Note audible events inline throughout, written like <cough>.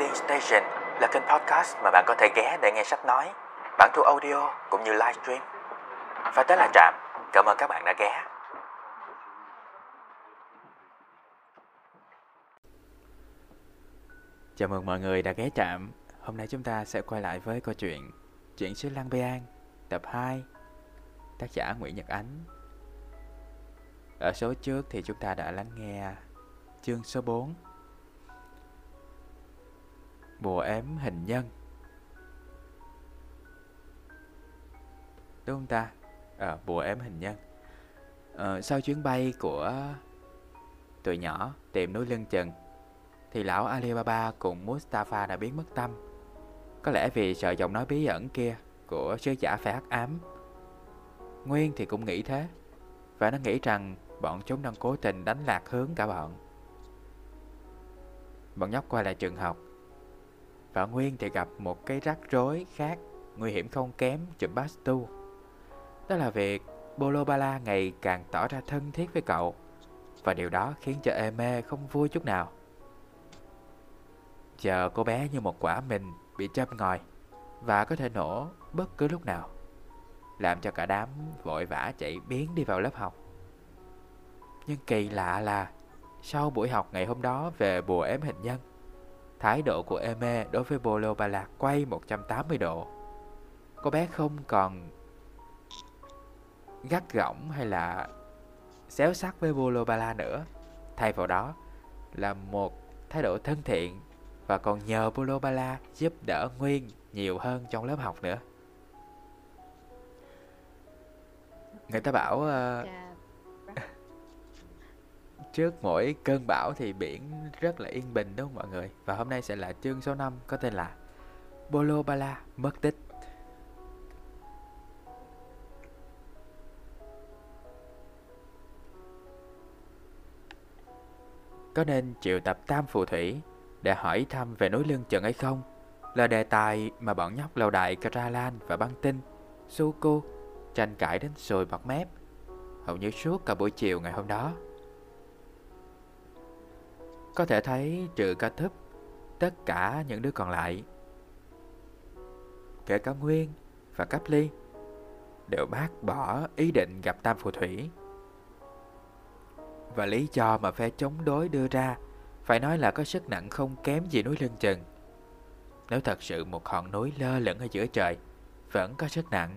Reading Station là kênh podcast mà bạn có thể ghé để nghe sách nói, bản thu audio cũng như livestream. Và tới là Trạm, cảm ơn các bạn đã ghé. Chào mừng mọi người đã ghé Trạm. Hôm nay chúng ta sẽ quay lại với câu chuyện Chuyện xứ Lăng Bê An, tập 2, tác giả Nguyễn Nhật Ánh. Ở số trước thì chúng ta đã lắng nghe chương số 4 Bùa ém hình nhân. Đúng không ta? Ờ, à, bùa ém hình nhân. À, Sau chuyến bay của tụi nhỏ tìm núi lưng chừng Thì lão Alibaba cùng Mustafa đã biến mất tâm. Có lẽ vì sợ giọng nói bí ẩn kia của sứ giả phải hắc ám. Nguyên thì cũng nghĩ thế Và nó nghĩ rằng bọn chúng đang cố tình đánh lạc hướng cả bọn. Bọn nhóc quay lại trường học. Và Nguyên thì gặp một cái rắc rối khác Nguy hiểm không kém chụp Bastu Đó là việc Bolobala ngày càng tỏ ra thân thiết với cậu Và điều đó khiến cho Eme không vui chút nào. Giờ cô bé như một quả mình bị châm ngòi Và có thể nổ bất cứ lúc nào Làm cho cả đám vội vã chạy biến đi vào lớp học. Nhưng kỳ lạ là sau buổi học ngày hôm đó về bùa ém hình nhân, thái độ của Eme đối với Bolo Ba Lạc quay 180 độ. Cô bé không còn gắt gỏng hay là xéo sắc với Bolo Ba La nữa. Thay vào đó là một thái độ thân thiện và còn nhờ Bolo Ba La giúp đỡ Nguyên nhiều hơn trong lớp học nữa. Người ta bảo uh, Trước mỗi cơn bão thì biển rất là yên bình đúng không mọi người? Và hôm nay sẽ là chương số 5 có tên là Bolo Bala mất tích. Có nên triệu tập Tam Phù Thủy để hỏi thăm về núi lưng chừng hay không? Là đề tài mà bọn nhóc lâu đài Karalan và băng tinh, Suku tranh cãi đến sôi bọt mép hầu như suốt cả buổi chiều ngày hôm đó. Có thể thấy trừ ca thấp Tất cả những đứa còn lại, Kể cả Nguyên và Cáp Ly, Đều bác bỏ ý định gặp Tam Phù Thủy. Và lý do mà phe chống đối đưa ra, Phải nói là có sức nặng không kém gì núi lưng chừng. Nếu thật sự một hòn núi lơ lửng ở giữa trời, Vẫn có sức nặng.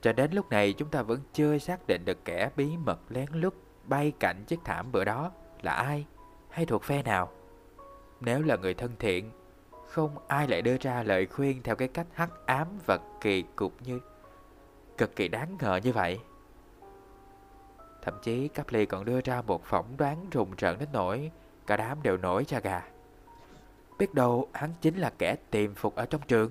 Cho đến lúc này, chúng ta vẫn chưa xác định được kẻ bí mật lén lút bay cạnh chiếc thảm bữa đó là ai hay thuộc phe nào. Nếu là người thân thiện, không ai lại đưa ra lời khuyên theo cái cách hắc ám và kỳ cục như cực kỳ đáng ngờ như vậy. Thậm chí Cáp Ly còn đưa ra một phỏng đoán rùng rợn đến nỗi cả đám đều nổi da gà. Biết đâu hắn chính là kẻ tìm phục ở trong trường.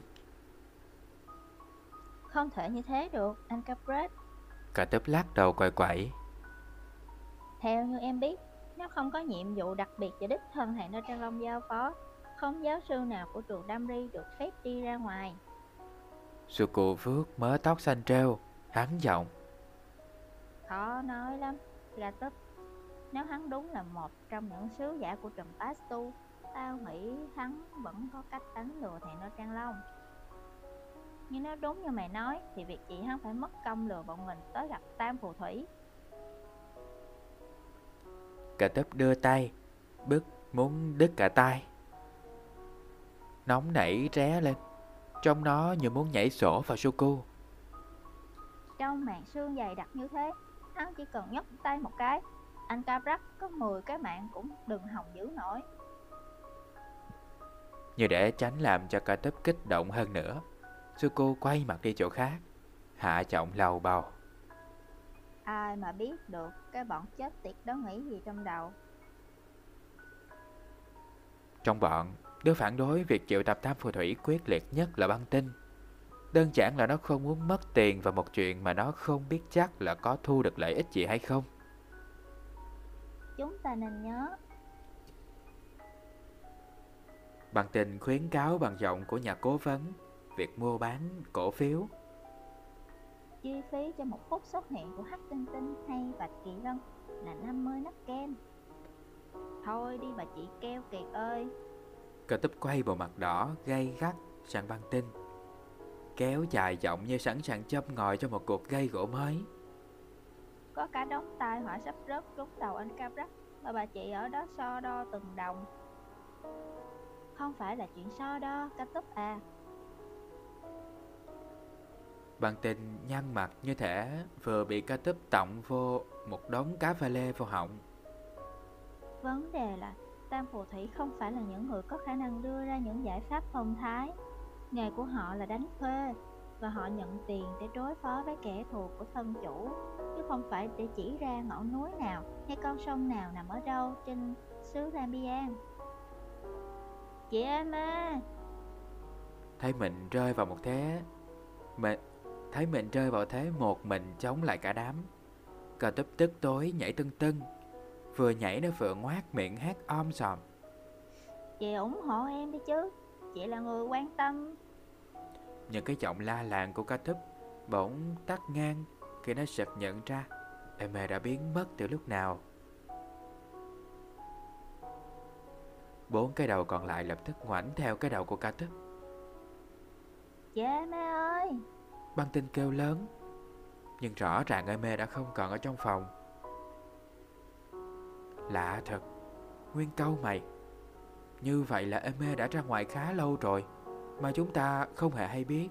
Không thể như thế được, anh Capret. Cả tớp lắc đầu quậy quậy. Theo như em biết, nếu không có nhiệm vụ đặc biệt và đích thân thầy Nơ Trang Long giao phó, không giáo sư nào của trường Damri được phép đi ra ngoài. Suku vước mớ tóc xanh treo, hắn giọng. Khó nói lắm, Gatub. Nếu hắn đúng là một trong những sứ giả của trùm Pastu, tao nghĩ hắn vẫn có cách đánh lừa thầy Nơ Trang Long. Nhưng nếu đúng như mày nói, thì việc gì hắn phải mất công lừa bọn mình tới gặp Tam Phù Thủy Cả tấp đưa tay Bức muốn đứt cả tay Nóng nảy ré lên Trong nó như muốn nhảy sổ vào Suku. Trong màn xương dày đặc như thế Hắn chỉ cần nhấc tay một cái Anh Cabrak có 10 cái mạng cũng đừng hòng giữ nổi. Như để tránh làm cho cả tấp kích động hơn nữa Suku quay mặt đi chỗ khác Hạ trọng lầu bầu Ai mà biết được cái bọn chết tiệt đó nghĩ gì trong đầu? Trong bọn, đứa phản đối việc triệu tập tam phù thủy quyết liệt nhất là băng tinh. Đơn giản là nó không muốn mất tiền vào một chuyện mà nó không biết chắc là có thu được lợi ích gì hay không. Chúng ta nên nhớ. Bằng tình khuyến cáo bằng giọng của nhà cố vấn Việc mua bán cổ phiếu Chi phí cho một phút xuất hiện của hắc tinh tinh hay bạch kỳ lân là 50 nắp kem. Thôi đi bà chị keo kiệt ơi. Cơ tấp quay bộ mặt đỏ gay gắt sang băng tinh. Kéo dài giọng như sẵn sàng châm ngòi cho một cuộc gây gỗ mới. Có cả đống tai họa sắp rớt trúng đầu anh Cabrac Mà bà chị ở đó so đo từng đồng. Không phải là chuyện so đo, cả túp à Băng tinh nhăn mặt như thể vừa bị ca tấp tọng vô một đống cá pha lê vô họng Vấn đề là tam phù thủy không phải là những người có khả năng đưa ra những giải pháp thông thái. Nghề của họ là đánh thuê và họ nhận tiền để đối phó với kẻ thù của thân chủ, chứ không phải để chỉ ra ngọn núi nào hay con sông nào nằm ở đâu trên xứ Rambian. Chị em à, Thấy mình rơi vào một thế mình, Thấy mình rơi vào thế một mình chống lại cả đám Cờ tấp tức tối nhảy tưng tưng Vừa nhảy nó vừa ngoác miệng hát om sòm chị ủng hộ em đi chứ. Chị là người quan tâm. Những cái giọng la làng của ca tấp Bỗng tắt ngang Khi nó sực nhận ra Em đã biến mất từ lúc nào Bốn cái đầu còn lại lập tức ngoảnh theo cái đầu của ca tấp Chị em ơi, Băng tinh kêu lớn. Nhưng rõ ràng Eme đã không còn ở trong phòng. Lạ thật Nguyên câu mày. Như vậy là Eme đã ra ngoài khá lâu rồi Mà chúng ta không hề hay biết.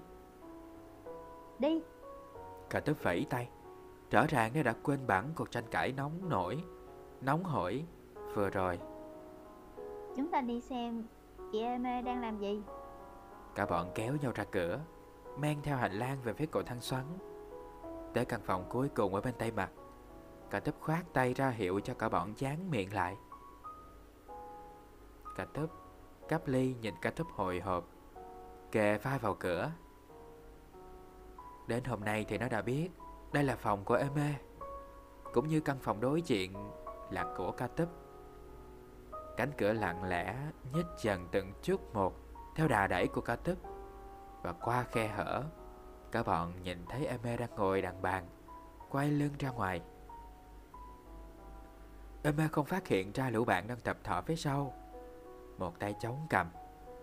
Đi. Cả tớp vẫy tay. Rõ ràng nó đã quên bẵng cuộc tranh cãi nóng nổi Nóng hổi Vừa rồi. Chúng ta đi xem chị em đang làm gì. Cả bọn kéo nhau ra cửa Men theo hành lang về phía cầu thang xoắn. Tới căn phòng cuối cùng ở bên tay mặt. Cả tấp khoát tay ra hiệu cho cả bọn dán miệng lại. Cả tấp Cáp ly nhìn cả tấp hồi hộp, Kề vai vào cửa. Đến hôm nay thì nó đã biết, Đây là phòng của Eme Cũng như căn phòng đối diện Là của ca tấp Cánh cửa lặng lẽ, nhích dần từng chút một, Theo đà đẩy của ca tấp và qua khe hở. Cả bọn nhìn thấy Eme đang ngồi đằng bàn Quay lưng ra ngoài. Eme không phát hiện ra lũ bạn đang tập thở phía sau. Một tay chống cầm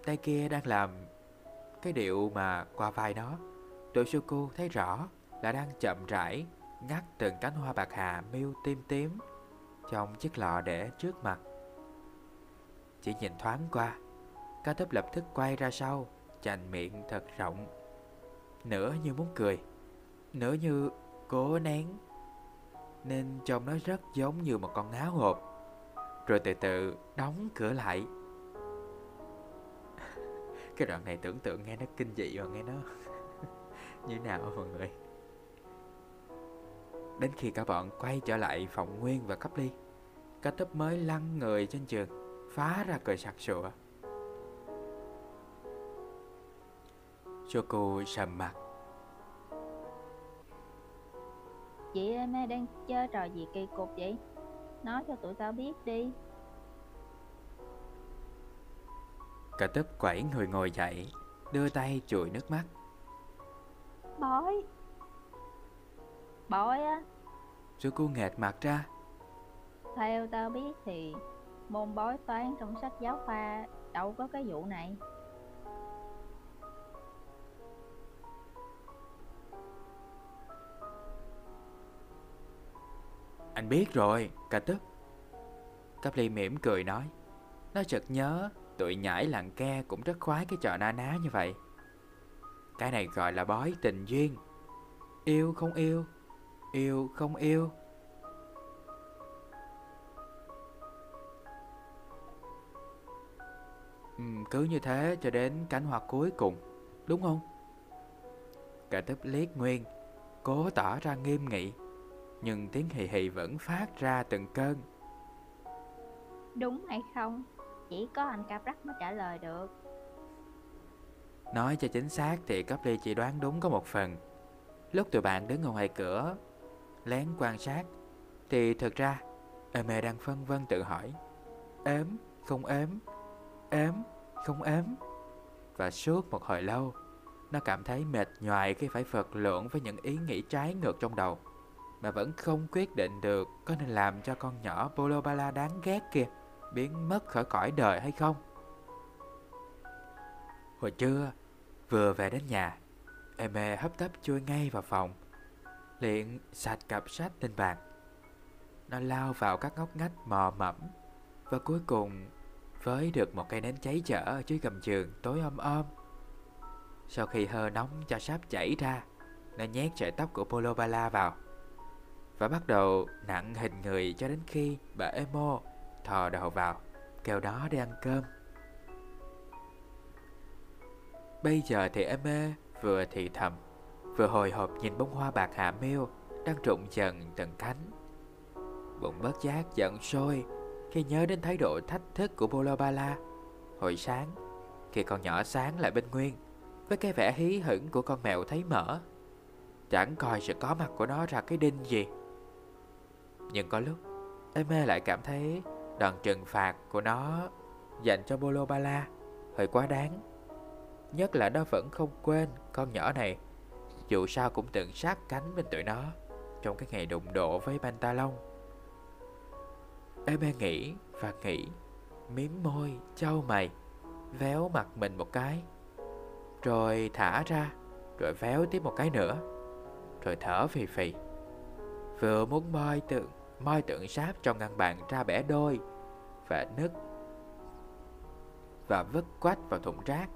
Tay kia đang làm Cái điệu mà qua vai nó. Tụi thấy rõ là đang chậm rãi ngắt từng cánh hoa bạc hà miêu tím tím trong chiếc lọ để trước mặt. Chỉ nhìn thoáng qua, ca thấp lập tức quay ra sau, chành miệng thật rộng. Nửa như muốn cười, nửa như cố nén, nên trông nó rất giống như một con ngáo hộp. Rồi từ từ đóng cửa lại. <laughs> Cái đoạn này tưởng tượng nghe nó kinh dị và nghe nó <laughs> như nào mọi người Đến khi cả bọn quay trở lại phòng Nguyên và cấp ly Cả tấp mới lăn người trên giường Phá ra cười sặc sụa Choco sầm mặt Chị em đang chơi trò gì kỳ cục vậy? Nói cho tụi tao biết đi. Cả tấp quẩy người ngồi dậy Đưa tay chùi nước mắt Bói. Bói á, Choco nghẹt mặt ra theo tao biết thì môn bói toán trong sách giáo khoa đâu có cái vụ này. Anh biết rồi, cả tức Cáp ly mỉm cười nói Nó chợt nhớ Tụi nhảy lặng ke cũng rất khoái cái trò na ná như vậy. Cái này gọi là bói tình duyên. Yêu không yêu Yêu không yêu. Ừ, Cứ như thế cho đến cánh hoa cuối cùng Đúng không? Cả tấp liếc Nguyên Cố tỏ ra nghiêm nghị. Nhưng tiếng hì hì vẫn phát ra từng cơn Đúng hay không? Chỉ có anh Caprac mới trả lời được. Nói cho chính xác thì cấp ly chỉ đoán đúng có một phần Lúc tụi bạn đứng ở ngoài cửa Lén quan sát Thì thực ra Eme đang phân vân tự hỏi Ếm, không ếm Ếm, không ếm Và suốt một hồi lâu Nó cảm thấy mệt nhoài khi phải vật lộn với những ý nghĩ trái ngược trong đầu mà vẫn không quyết định được có nên làm cho con nhỏ Polobala đáng ghét kia biến mất khỏi cõi đời hay không? Hồi trưa, vừa về đến nhà, Eme hấp tấp chui ngay vào phòng, liền sạch cặp sách lên bàn. Nó lao vào các ngóc ngách mò mẫm và cuối cùng với được một cây nến cháy chở ở dưới gầm giường tối om om. Sau khi hơ nóng cho sáp chảy ra, nó nhét sợi tóc của Polobala vào và bắt đầu nặng hình người cho đến khi bà Emo thò đầu vào, kêu đó đi ăn cơm. Bây giờ thì Eme vừa thì thầm, vừa hồi hộp nhìn bông hoa bạc hạ miêu đang rụng dần từng cánh. Bụng bất giác giận sôi khi nhớ đến thái độ thách thức của Bolo Bala hồi sáng khi con nhỏ sáng lại bên nguyên với cái vẻ hí hửng của con mèo thấy mỡ. Chẳng coi sự có mặt của nó ra cái đinh gì. Nhưng có lúc Eme lại cảm thấy đòn trừng phạt của nó dành cho Bolo Bala hơi quá đáng. Nhất là nó vẫn không quên con nhỏ này dù sao cũng từng sát cánh bên tụi nó trong cái ngày đụng độ với Pantalon. Eme nghĩ và nghĩ, miếm môi, trao mày, véo mặt mình một cái, rồi thả ra, rồi véo tiếp một cái nữa, rồi thở phì phì. Vừa muốn moi tượng, moi tượng sáp trong ngăn bàn ra bẻ đôi và nứt và vứt quách vào thùng rác.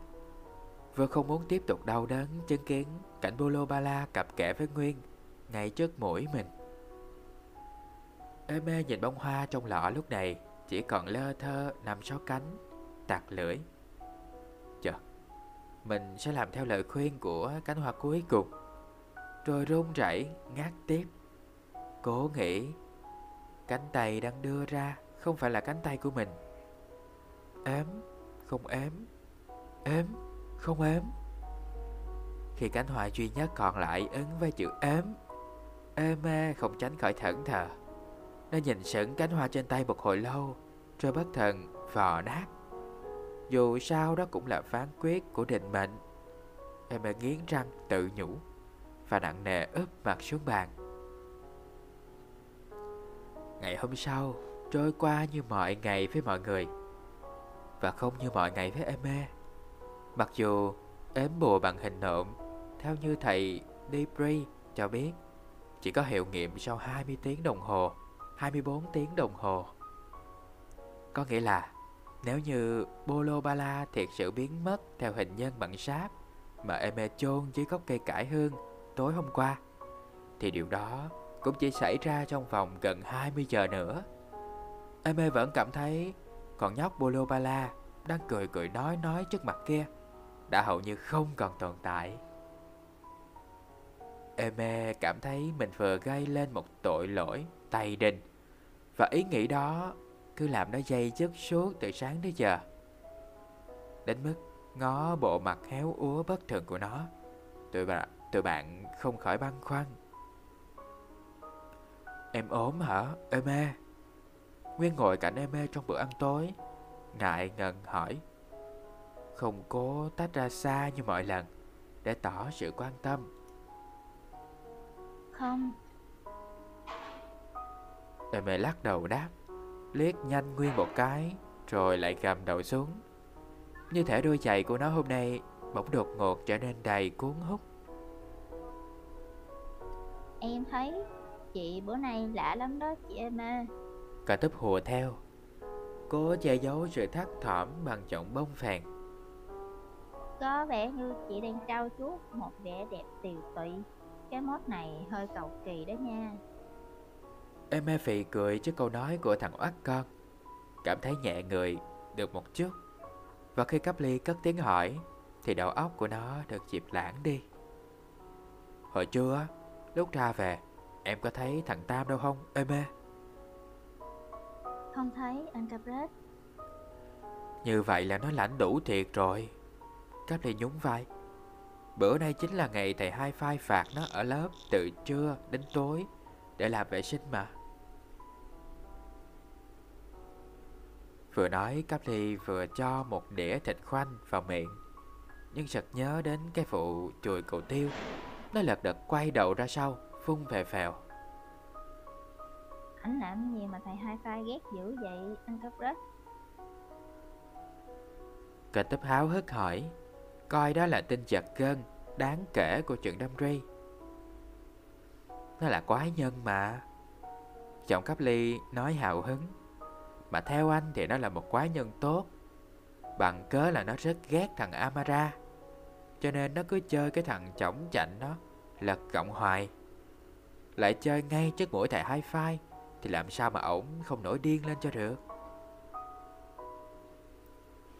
Vừa không muốn tiếp tục đau đớn chứng kiến cảnh Bolo Bala cặp kẽ với Nguyên ngay trước mũi mình. Ê mê nhìn bông hoa trong lọ lúc này chỉ còn lơ thơ nằm sáu cánh, tạc lưỡi. Chờ, mình sẽ làm theo lời khuyên của cánh hoa cuối cùng. Rồi run rẩy ngát tiếp. Cố nghĩ cánh tay đang đưa ra không phải là cánh tay của mình. Ếm, không ếm, ếm, không ếm. Khi cánh hoa duy nhất còn lại ứng với chữ ếm, ê mê không tránh khỏi thẫn thờ. Nó nhìn sững cánh hoa trên tay một hồi lâu Rồi bất thần vò nát Dù sao đó cũng là phán quyết của định mệnh Em mê nghiến răng tự nhủ Và nặng nề ướp mặt xuống bàn Ngày hôm sau Trôi qua như mọi ngày với mọi người Và không như mọi ngày với Eme Mặc dù ếm bùa bằng hình nộm Theo như thầy Debris cho biết Chỉ có hiệu nghiệm sau 20 tiếng đồng hồ 24 tiếng đồng hồ. Có nghĩa là nếu như Bolo Bala thiệt sự biến mất theo hình nhân bằng sáp mà Eme chôn dưới gốc cây cải hương tối hôm qua, thì điều đó cũng chỉ xảy ra trong vòng gần 20 giờ nữa. Eme vẫn cảm thấy con nhóc Bolo Bala đang cười cười nói nói trước mặt kia đã hầu như không còn tồn tại. Eme cảm thấy mình vừa gây lên một tội lỗi tày Đình Và ý nghĩ đó cứ làm nó dây dứt suốt từ sáng đến giờ Đến mức ngó bộ mặt héo úa bất thường của nó Tụi bạn, tụi bạn không khỏi băn khoăn Em ốm hả, Eme? Nguyên ngồi cạnh Eme trong bữa ăn tối. Ngại ngần hỏi. Không cố tách ra xa như mọi lần Để tỏ sự quan tâm. Không. Rồi mẹ lắc đầu đáp Liếc nhanh Nguyên một cái Rồi lại gầm đầu xuống. Như thể đôi giày của nó hôm nay Bỗng đột ngột trở nên đầy cuốn hút. Em thấy chị bữa nay lạ lắm đó chị em à Cả túp hùa theo. Cố che giấu sự thắt thỏm bằng giọng bông phèn. Có vẻ như chị đang trao chuốt một vẻ đẹp tiều tụy. Cái mốt này hơi cầu kỳ đó nha. Em e phì cười trước câu nói của thằng oát con. Cảm thấy nhẹ người được một chút. Và khi cấp ly cất tiếng hỏi Thì đầu óc của nó được dịp lãng đi. Hồi trưa lúc ra về Em có thấy thằng Tam đâu không em e Không thấy anh Capret Như vậy là nó lãnh đủ thiệt rồi. Cấp ly nhún vai. Bữa nay chính là ngày thầy hai phai phạt nó ở lớp từ trưa đến tối để làm vệ sinh mà. Vừa nói Cáp Ly vừa cho một đĩa thịt khoanh vào miệng. Nhưng sực nhớ đến cái vụ chùi cầu tiêu. Nó lật đật quay đầu ra sau Phun về phèo. Anh làm gì mà thầy hai phai ghét dữ vậy anh Capret Cơ tấp háo hức hỏi Coi đó là tin giật gân Đáng kể của chuyện đâm ri. Nó là quái nhân mà. Giọng cấp ly nói hào hứng Mà theo anh thì nó là một quái nhân tốt. Bằng cớ là nó rất ghét thằng Amara Cho nên nó cứ chơi cái thằng chổng chạnh đó Lật gọng hoài Lại chơi ngay trước mũi thầy hai phai Thì làm sao mà ổng không nổi điên lên cho được?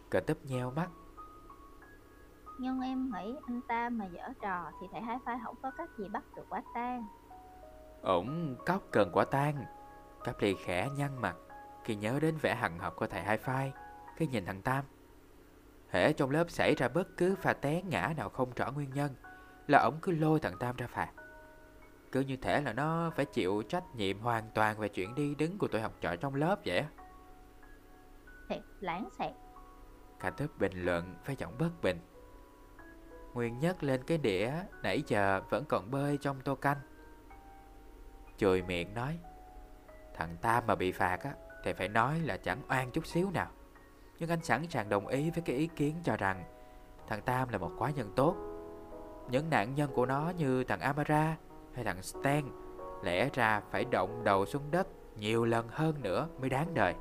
Cờ tấp nheo mắt. Nhưng em nghĩ anh ta mà dở trò Thì thầy hai phai không có cách gì bắt được quả tang. Ổng cóc cần quả tang. Cáp ly khẽ nhăn mặt Khi nhớ đến vẻ hằng học của thầy hai phai Khi nhìn thằng Tam. Hễ trong lớp xảy ra bất cứ pha té ngã nào không rõ nguyên nhân Là ổng cứ lôi thằng Tam ra phạt Cứ như thể là nó phải chịu trách nhiệm hoàn toàn về chuyện đi đứng của tụi học trò trong lớp vậy Thiệt lãng xẹt. Cả tớp bình luận với giọng bất bình. Nguyên nhấc lên cái đĩa Nãy giờ vẫn còn bơi trong tô canh. Chùi miệng nói Thằng Tam mà bị phạt á Thì phải nói là chẳng oan chút xíu nào. Nhưng anh sẵn sàng đồng ý với cái ý kiến cho rằng Thằng Tam là một quái nhân tốt. Những nạn nhân của nó như thằng Amara hay thằng Stan Lẽ ra phải động đầu xuống đất nhiều lần hơn nữa mới đáng đời.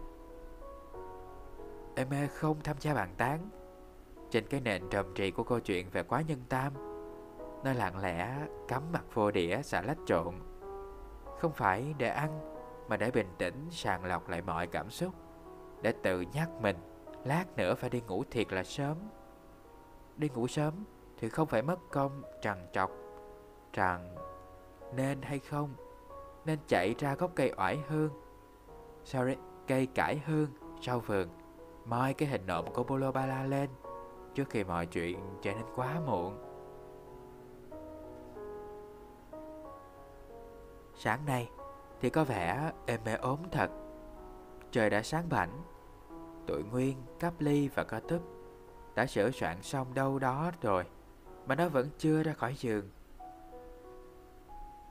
Em không tham gia bàn tán. Trên cái nền trầm trì của câu chuyện về quá nhân Tam, Nó lặng lẽ cắm mặt vô đĩa xả lách trộn. Không phải để ăn, Mà để bình tĩnh sàng lọc lại mọi cảm xúc, Để tự nhắc mình, Lát nữa phải đi ngủ thiệt là sớm. Đi ngủ sớm Thì không phải mất công trằn trọc, trằn nên hay không Nên chạy ra gốc cây oải hương Sorry, cây cải hương Sau vườn moi cái hình nộm của Bolo Bala lên trước khi mọi chuyện trở nên quá muộn. Sáng nay thì có vẻ em mê ốm thật. Trời đã sáng bảnh. Tụi Nguyên, Cáp Ly và co Túp đã sửa soạn xong đâu đó rồi mà nó vẫn chưa ra khỏi giường.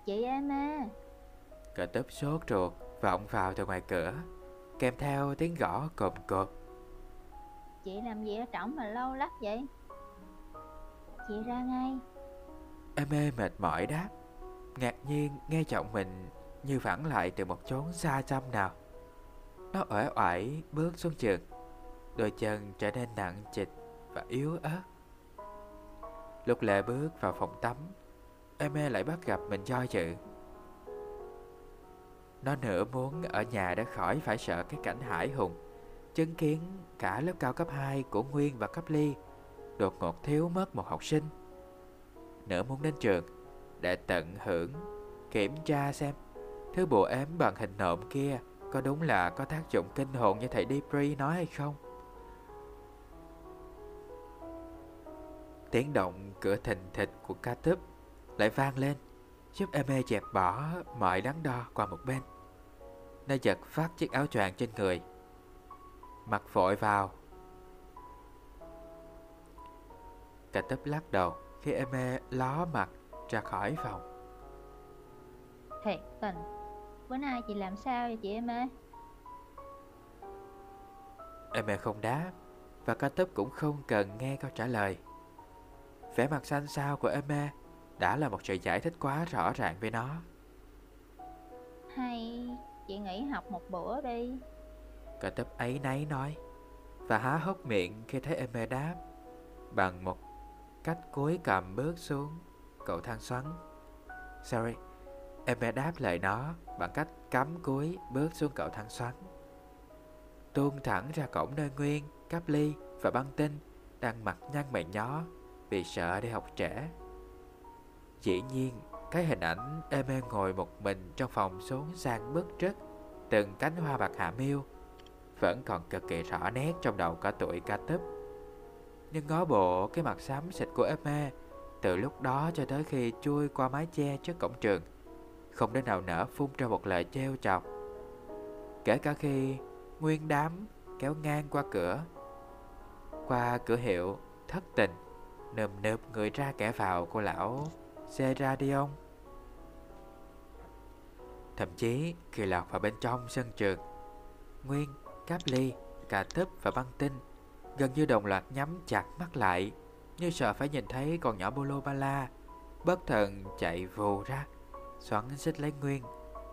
Chị em à Cờ túp sốt ruột vọng vào từ ngoài cửa kèm theo tiếng gõ cộp cộp. Chị làm gì ở trỏng mà lâu lắc vậy? Chị ra ngay. Em ê mệt mỏi đáp. Ngạc nhiên nghe giọng mình như vẳng lại từ một chốn xa xăm nào. Nó uể oải bước xuống giường Đôi chân trở nên nặng trịch và yếu ớt. Lúc Lệ bước vào phòng tắm Em lại bắt gặp mình do dự Nó nửa muốn ở nhà đã khỏi phải sợ cái cảnh hải hùng Chứng kiến cả lớp cao cấp 2 của Nguyên và cấp Ly đột ngột thiếu mất một học sinh. Nửa muốn đến trường để tận hưởng, kiểm tra xem thứ bộ ếm bằng hình nộm kia có đúng là có tác dụng kinh hồn như thầy Dipri nói hay không. Tiếng động cửa thình thịch của ca túp lại vang lên, giúp em mê dẹp bỏ mọi đắn đo qua một bên. Nó giật phát chiếc áo choàng trên người. Mặc vội vào. Cả tấp lắc đầu Khi em e ló mặt ra khỏi phòng. Thiệt tình Bữa nay chị làm sao vậy chị em ơi Em e không đáp Và cả tấp cũng không cần nghe câu trả lời. Vẻ mặt xanh xao của em e Đã là một sự giải thích quá rõ ràng với nó. Hay chị nghỉ học một bữa đi. Cả tấp ấy nấy nói Và há hốc miệng khi thấy em e đáp Bằng một cách cúi cầm bước xuống Cậu thang xoắn. Sorry Em e đáp lại nó Bằng cách cắm cúi bước xuống cậu thang xoắn. Tuôn thẳng ra cổng nơi Nguyên Cáp Ly và băng tinh Đang mặt nhăn mày nhó Vì sợ đi học trễ Dĩ nhiên Cái hình ảnh em êm ngồi một mình Trong phòng xuống sang bức trước Từng cánh hoa bạc hạ miêu vẫn còn cực kỳ rõ nét trong đầu cả tuổi ca tấp. Nhưng ngó bộ cái mặt xám xịt của Emma từ lúc đó cho tới khi chui qua mái che trước cổng trường, không đến nào nở phun ra một lời treo chọc. Kể cả khi nguyên đám kéo ngang qua cửa, qua cửa hiệu thất tình, nườm nượp người ra kẻ vào của lão Gera đi ông. Thậm chí khi lọt vào bên trong sân trường, Nguyên Cáp ly, cà tấp và băng tinh gần như đồng loạt nhắm chặt mắt lại, như sợ phải nhìn thấy con nhỏ Bolo Bala bất thần chạy vù ra, xoắn xích lấy Nguyên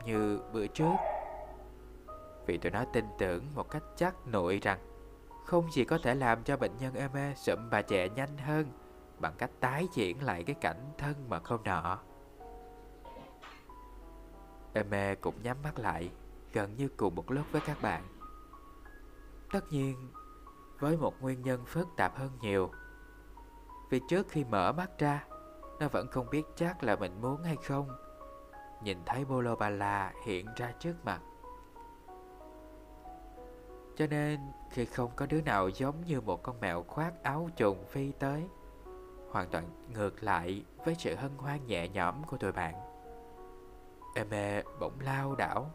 như bữa trước. Vì tụi nó tin tưởng một cách chắc nội rằng không chỉ có thể làm cho bệnh nhân eme sụm bà trẻ nhanh hơn bằng cách tái diễn lại cái cảnh thân mật hôm nọ. Eme cũng nhắm mắt lại gần như cùng một lúc với các bạn. Tất nhiên, với một nguyên nhân phức tạp hơn nhiều. Vì trước khi mở mắt ra, nó vẫn không biết chắc là mình muốn hay không. Nhìn thấy Bolo Bala hiện ra trước mặt. Cho nên khi không có đứa nào giống như một con mèo khoác áo trùng phi tới, hoàn toàn ngược lại với sự hân hoan nhẹ nhõm của tụi bạn. Eme bỗng lao đảo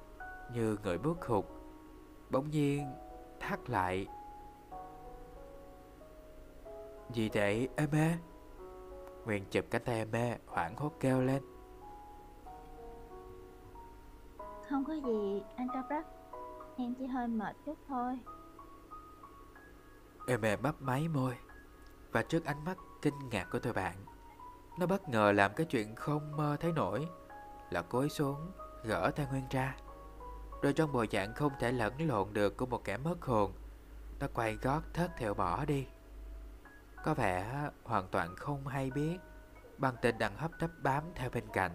như người bước hụt, bỗng nhiên thắt lại. Gì vậy Eme? Nguyên chụp cánh tay Eme hoảng hốt kêu lên. Không có gì anh Caprak Em chỉ hơi mệt chút thôi Eme bắp máy môi Và trước ánh mắt kinh ngạc của tụi bạn. Nó bất ngờ làm cái chuyện không mơ thấy nổi Là cối xuống gỡ tay Nguyên ra. Rồi trong bộ dạng không thể lẫn lộn được của một kẻ mất hồn Nó quay gót thất theo bỏ đi. Có vẻ hoàn toàn không hay biết Bằng tình đằng hấp tấp bám theo bên cạnh.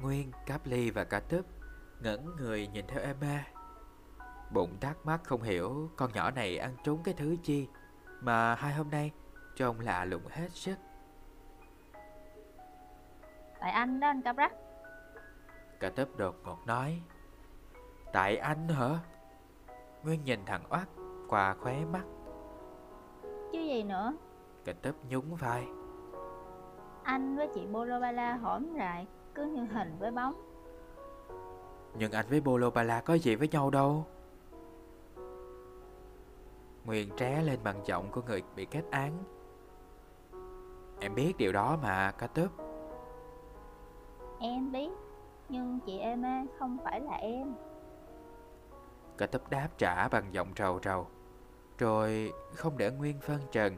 Nguyên, Cáp Ly và cả Túp ngẩn người nhìn theo Emma. Bụng thắc mắc không hiểu con nhỏ này ăn trúng cái thứ chi mà hai hôm nay trông lạ lùng hết sức. Tại anh đó anh Caprak Cả tấp đột ngột nói. Tại anh hả? Nguyên nhìn thằng oát qua khóe mắt. Chứ gì nữa. Cả tấp nhún vai. Anh với chị Bolobala hổm rại Cứ như hình với bóng. Nhưng anh với Bolo Bala có gì với nhau đâu Nguyên tré lên bằng giọng của người bị kết án. Em biết điều đó mà cả tấp Em biết Nhưng chị Emma không phải là em. Cả tấp đáp trả bằng giọng trầu trầu Rồi không để Nguyên phân trần.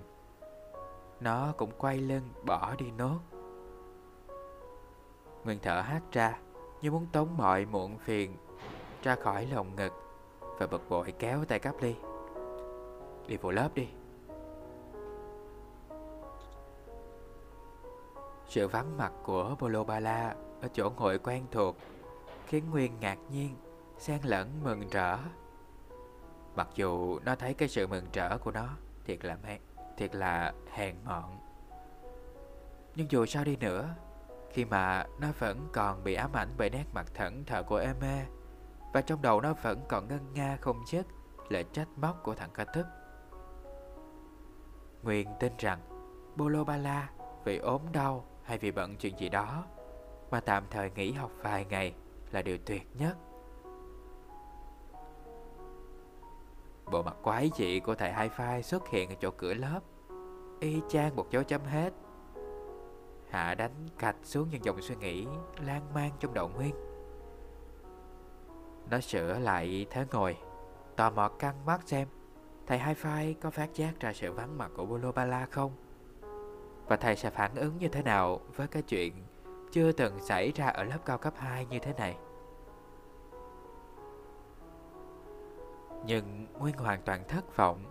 Nó cũng quay lưng bỏ đi nốt. Nguyên thở hát ra Như muốn tống mọi muộn phiền Ra khỏi lồng ngực Và bực bội kéo tay cắp ly Đi vào lớp đi. Sự vắng mặt của Bolo Bala Ở chỗ ngồi quen thuộc Khiến Nguyên ngạc nhiên, xen lẫn mừng rỡ. Mặc dù nó thấy cái sự mừng rỡ của nó Thiệt là mẹ, Thiệt là hèn mọn. Nhưng dù sao đi nữa, Khi mà nó vẫn còn bị ám ảnh bởi nét mặt thẫn thờ của Eme, Và trong đầu nó vẫn còn ngân nga không dứt Lời trách móc của thằng ca thức Nguyên tin rằng Bolo Bala vì ốm đau hay vì bận chuyện gì đó Mà tạm thời nghỉ học vài ngày là điều tuyệt nhất. Bộ mặt quái dị của thầy Hai Phai xuất hiện ở chỗ cửa lớp, Y chang một dấu chấm hết. Hạ đánh cạch xuống những dòng suy nghĩ lan man trong đầu Nguyên. Nó sửa lại thế ngồi, Tò mò căng mắt xem Thầy Hai Phai có phát giác ra sự vắng mặt của Bolobala không? Và thầy sẽ phản ứng như thế nào với cái chuyện Chưa từng xảy ra ở lớp cao cấp 2 như thế này? Nhưng Nguyên hoàn toàn thất vọng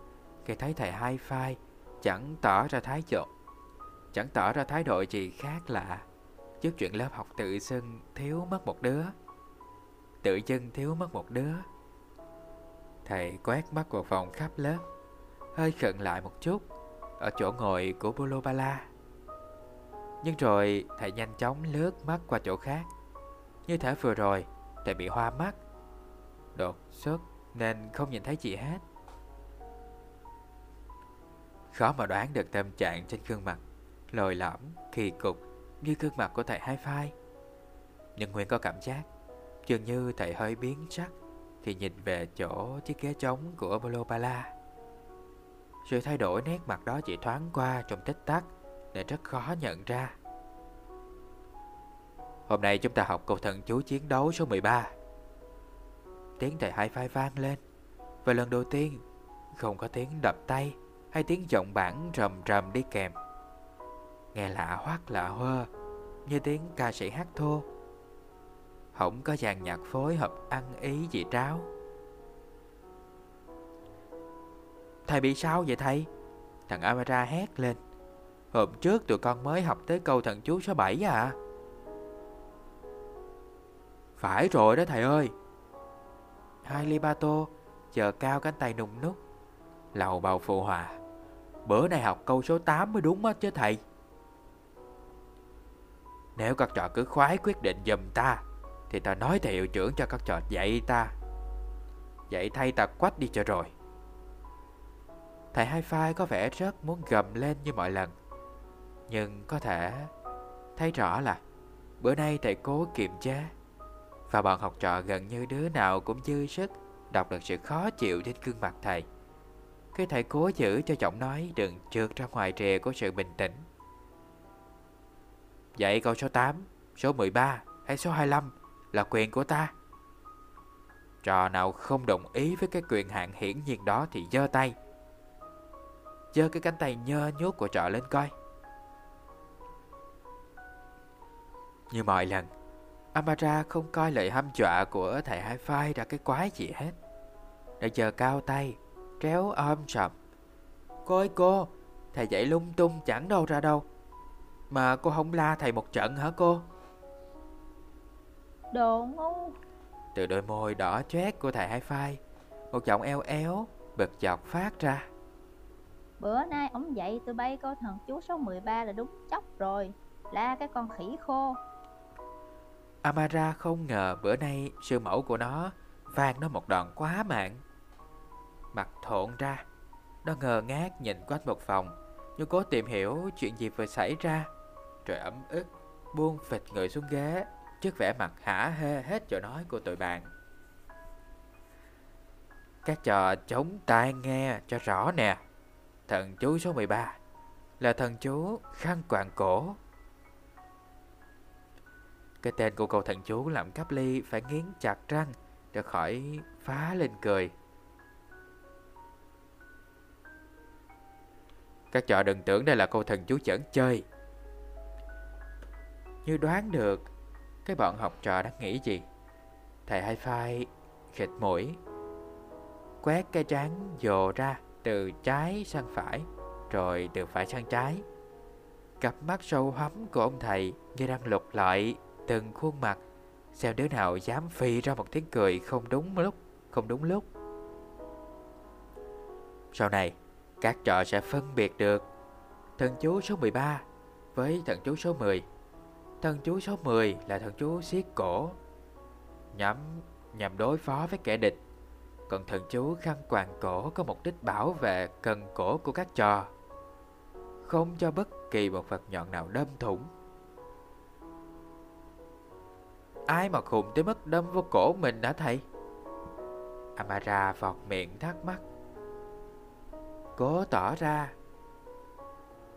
khi thấy thầy hai phai chẳng tỏ ra thái độ. Chẳng tỏ ra thái độ gì khác lạ trước chuyện lớp học tự xưng thiếu mất một đứa. Tự dưng thiếu mất một đứa thầy quét mắt vào phòng khắp lớp. Hơi khận lại một chút ở chỗ ngồi của Bolobala. Nhưng rồi thầy nhanh chóng lướt mắt qua chỗ khác. Như thể vừa rồi thầy bị hoa mắt. Đột xuất nên không nhìn thấy chị hết. Khó mà đoán được tâm trạng trên gương mặt, lồi lõm, kỳ cục như gương mặt của thầy hai phai. Nhưng Nguyên có cảm giác dường như thầy hơi biến sắc khi nhìn về chỗ chiếc ghế trống của Apollo Pala. Sự thay đổi nét mặt đó chỉ thoáng qua trong tích tắc để rất khó nhận ra. Hôm nay chúng ta học câu thần chú chiến đấu số 13 Tiếng thầy hai phai vang lên Và lần đầu tiên Không có tiếng đập tay hay tiếng giọng bản rầm rầm đi kèm Nghe lạ hoắc lạ hơ Như tiếng ca sĩ hát thô không có dàn nhạc phối hợp ăn ý gì tráo. Thầy bị sao vậy thầy? Thằng Amara hét lên. Hôm trước tụi con mới học tới câu thần chú số 7 à? Phải rồi đó thầy ơi. Hai Libato chờ cao cánh tay nùng nút, Lầu bầu phụ hòa. Bữa nay học câu số 8 mới đúng hết chứ thầy. Nếu các trò cứ khoái quyết định giùm ta thì ta nói thầy hiệu trưởng cho các trò dạy ta. Dạy thay ta quách đi cho rồi. Thầy hai phai có vẻ rất muốn gầm lên như mọi lần. Nhưng có thể thấy rõ là Bữa nay thầy cố kiềm chế. Và bọn học trò gần như đứa nào cũng dư sức Đọc được sự khó chịu trên gương mặt thầy. Khi thầy cố giữ cho giọng nói đừng trượt ra ngoài rìa của sự bình tĩnh. Dạy câu số 8, số 13 hay số 25 là quyền của ta Trò nào không đồng ý với cái quyền hạn hiển nhiên đó thì giơ tay giơ cái cánh tay nhơ nhút của trọ lên coi. Như mọi lần, Amara không coi lời hăm dọa của thầy hai phai ra cái quái gì hết. Đã giờ cao tay, tréo ôm sầm. Cô ơi cô, thầy dạy lung tung chẳng đâu ra đâu. Mà cô không la thầy một trận hả cô? Đồ ngu Từ đôi môi đỏ chét của thầy hai phai, một giọng eo éo, bật giọt phát ra. Bữa nay ông dạy tôi bay câu thần chú số 13 là đúng chóc rồi La cái con khỉ khô Amara không ngờ bữa nay sư mẫu của nó vang nó một đòn quá mạng. Mặt thộn ra, nó ngờ ngác nhìn quanh một vòng như cố tìm hiểu chuyện gì vừa xảy ra. Rồi ấm ức, buông phịch người xuống ghế trước vẻ mặt hả hê hết chỗ nói của tụi bạn. Các trò chống tai nghe cho rõ nè. Thần chú số 13 là thần chú khăn quàng cổ. Cái tên của câu thần chú làm cắp ly phải nghiến chặt răng để khỏi phá lên cười. Các trò đừng tưởng đây là câu thần chú chẩn chơi. Như đoán được cái bọn học trò đang nghĩ gì. Thầy hai phai khịt mũi, quét cái trán dồ ra từ trái sang phải, rồi từ phải sang trái. Cặp mắt sâu hắm của ông thầy như đang lục lại từng khuôn mặt, xem đứa nào dám phi ra một tiếng cười không đúng lúc, không đúng lúc. Sau này, các trò sẽ phân biệt được thần chú số 13 với thần chú số 10. Thần chú số 10 là thần chú siết cổ, nhằm nhằm đối phó với kẻ địch. Còn thần chú khăn quàng cổ có mục đích bảo vệ cần cổ của các trò. Không cho bất kỳ một vật nhọn nào đâm thủng. Ai mà khùng tới mức đâm vô cổ mình hả thầy? Amara vọt miệng thắc mắc. Cố tỏ ra.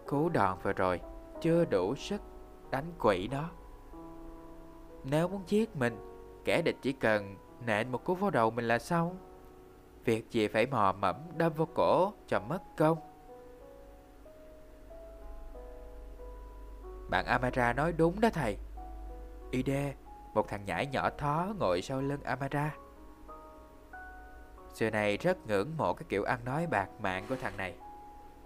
Cú đòn vừa rồi chưa đủ sức đánh quỷ đó. Nếu muốn giết mình Kẻ địch chỉ cần nện một cú vào đầu mình là xong Việc gì phải mò mẫm đâm vô cổ cho mất công Bạn Amara nói đúng đó thầy Ide, một thằng nhãi nhỏ thó ngồi sau lưng Amara Xưa này rất ngưỡng mộ cái kiểu ăn nói bạc mạng của thằng này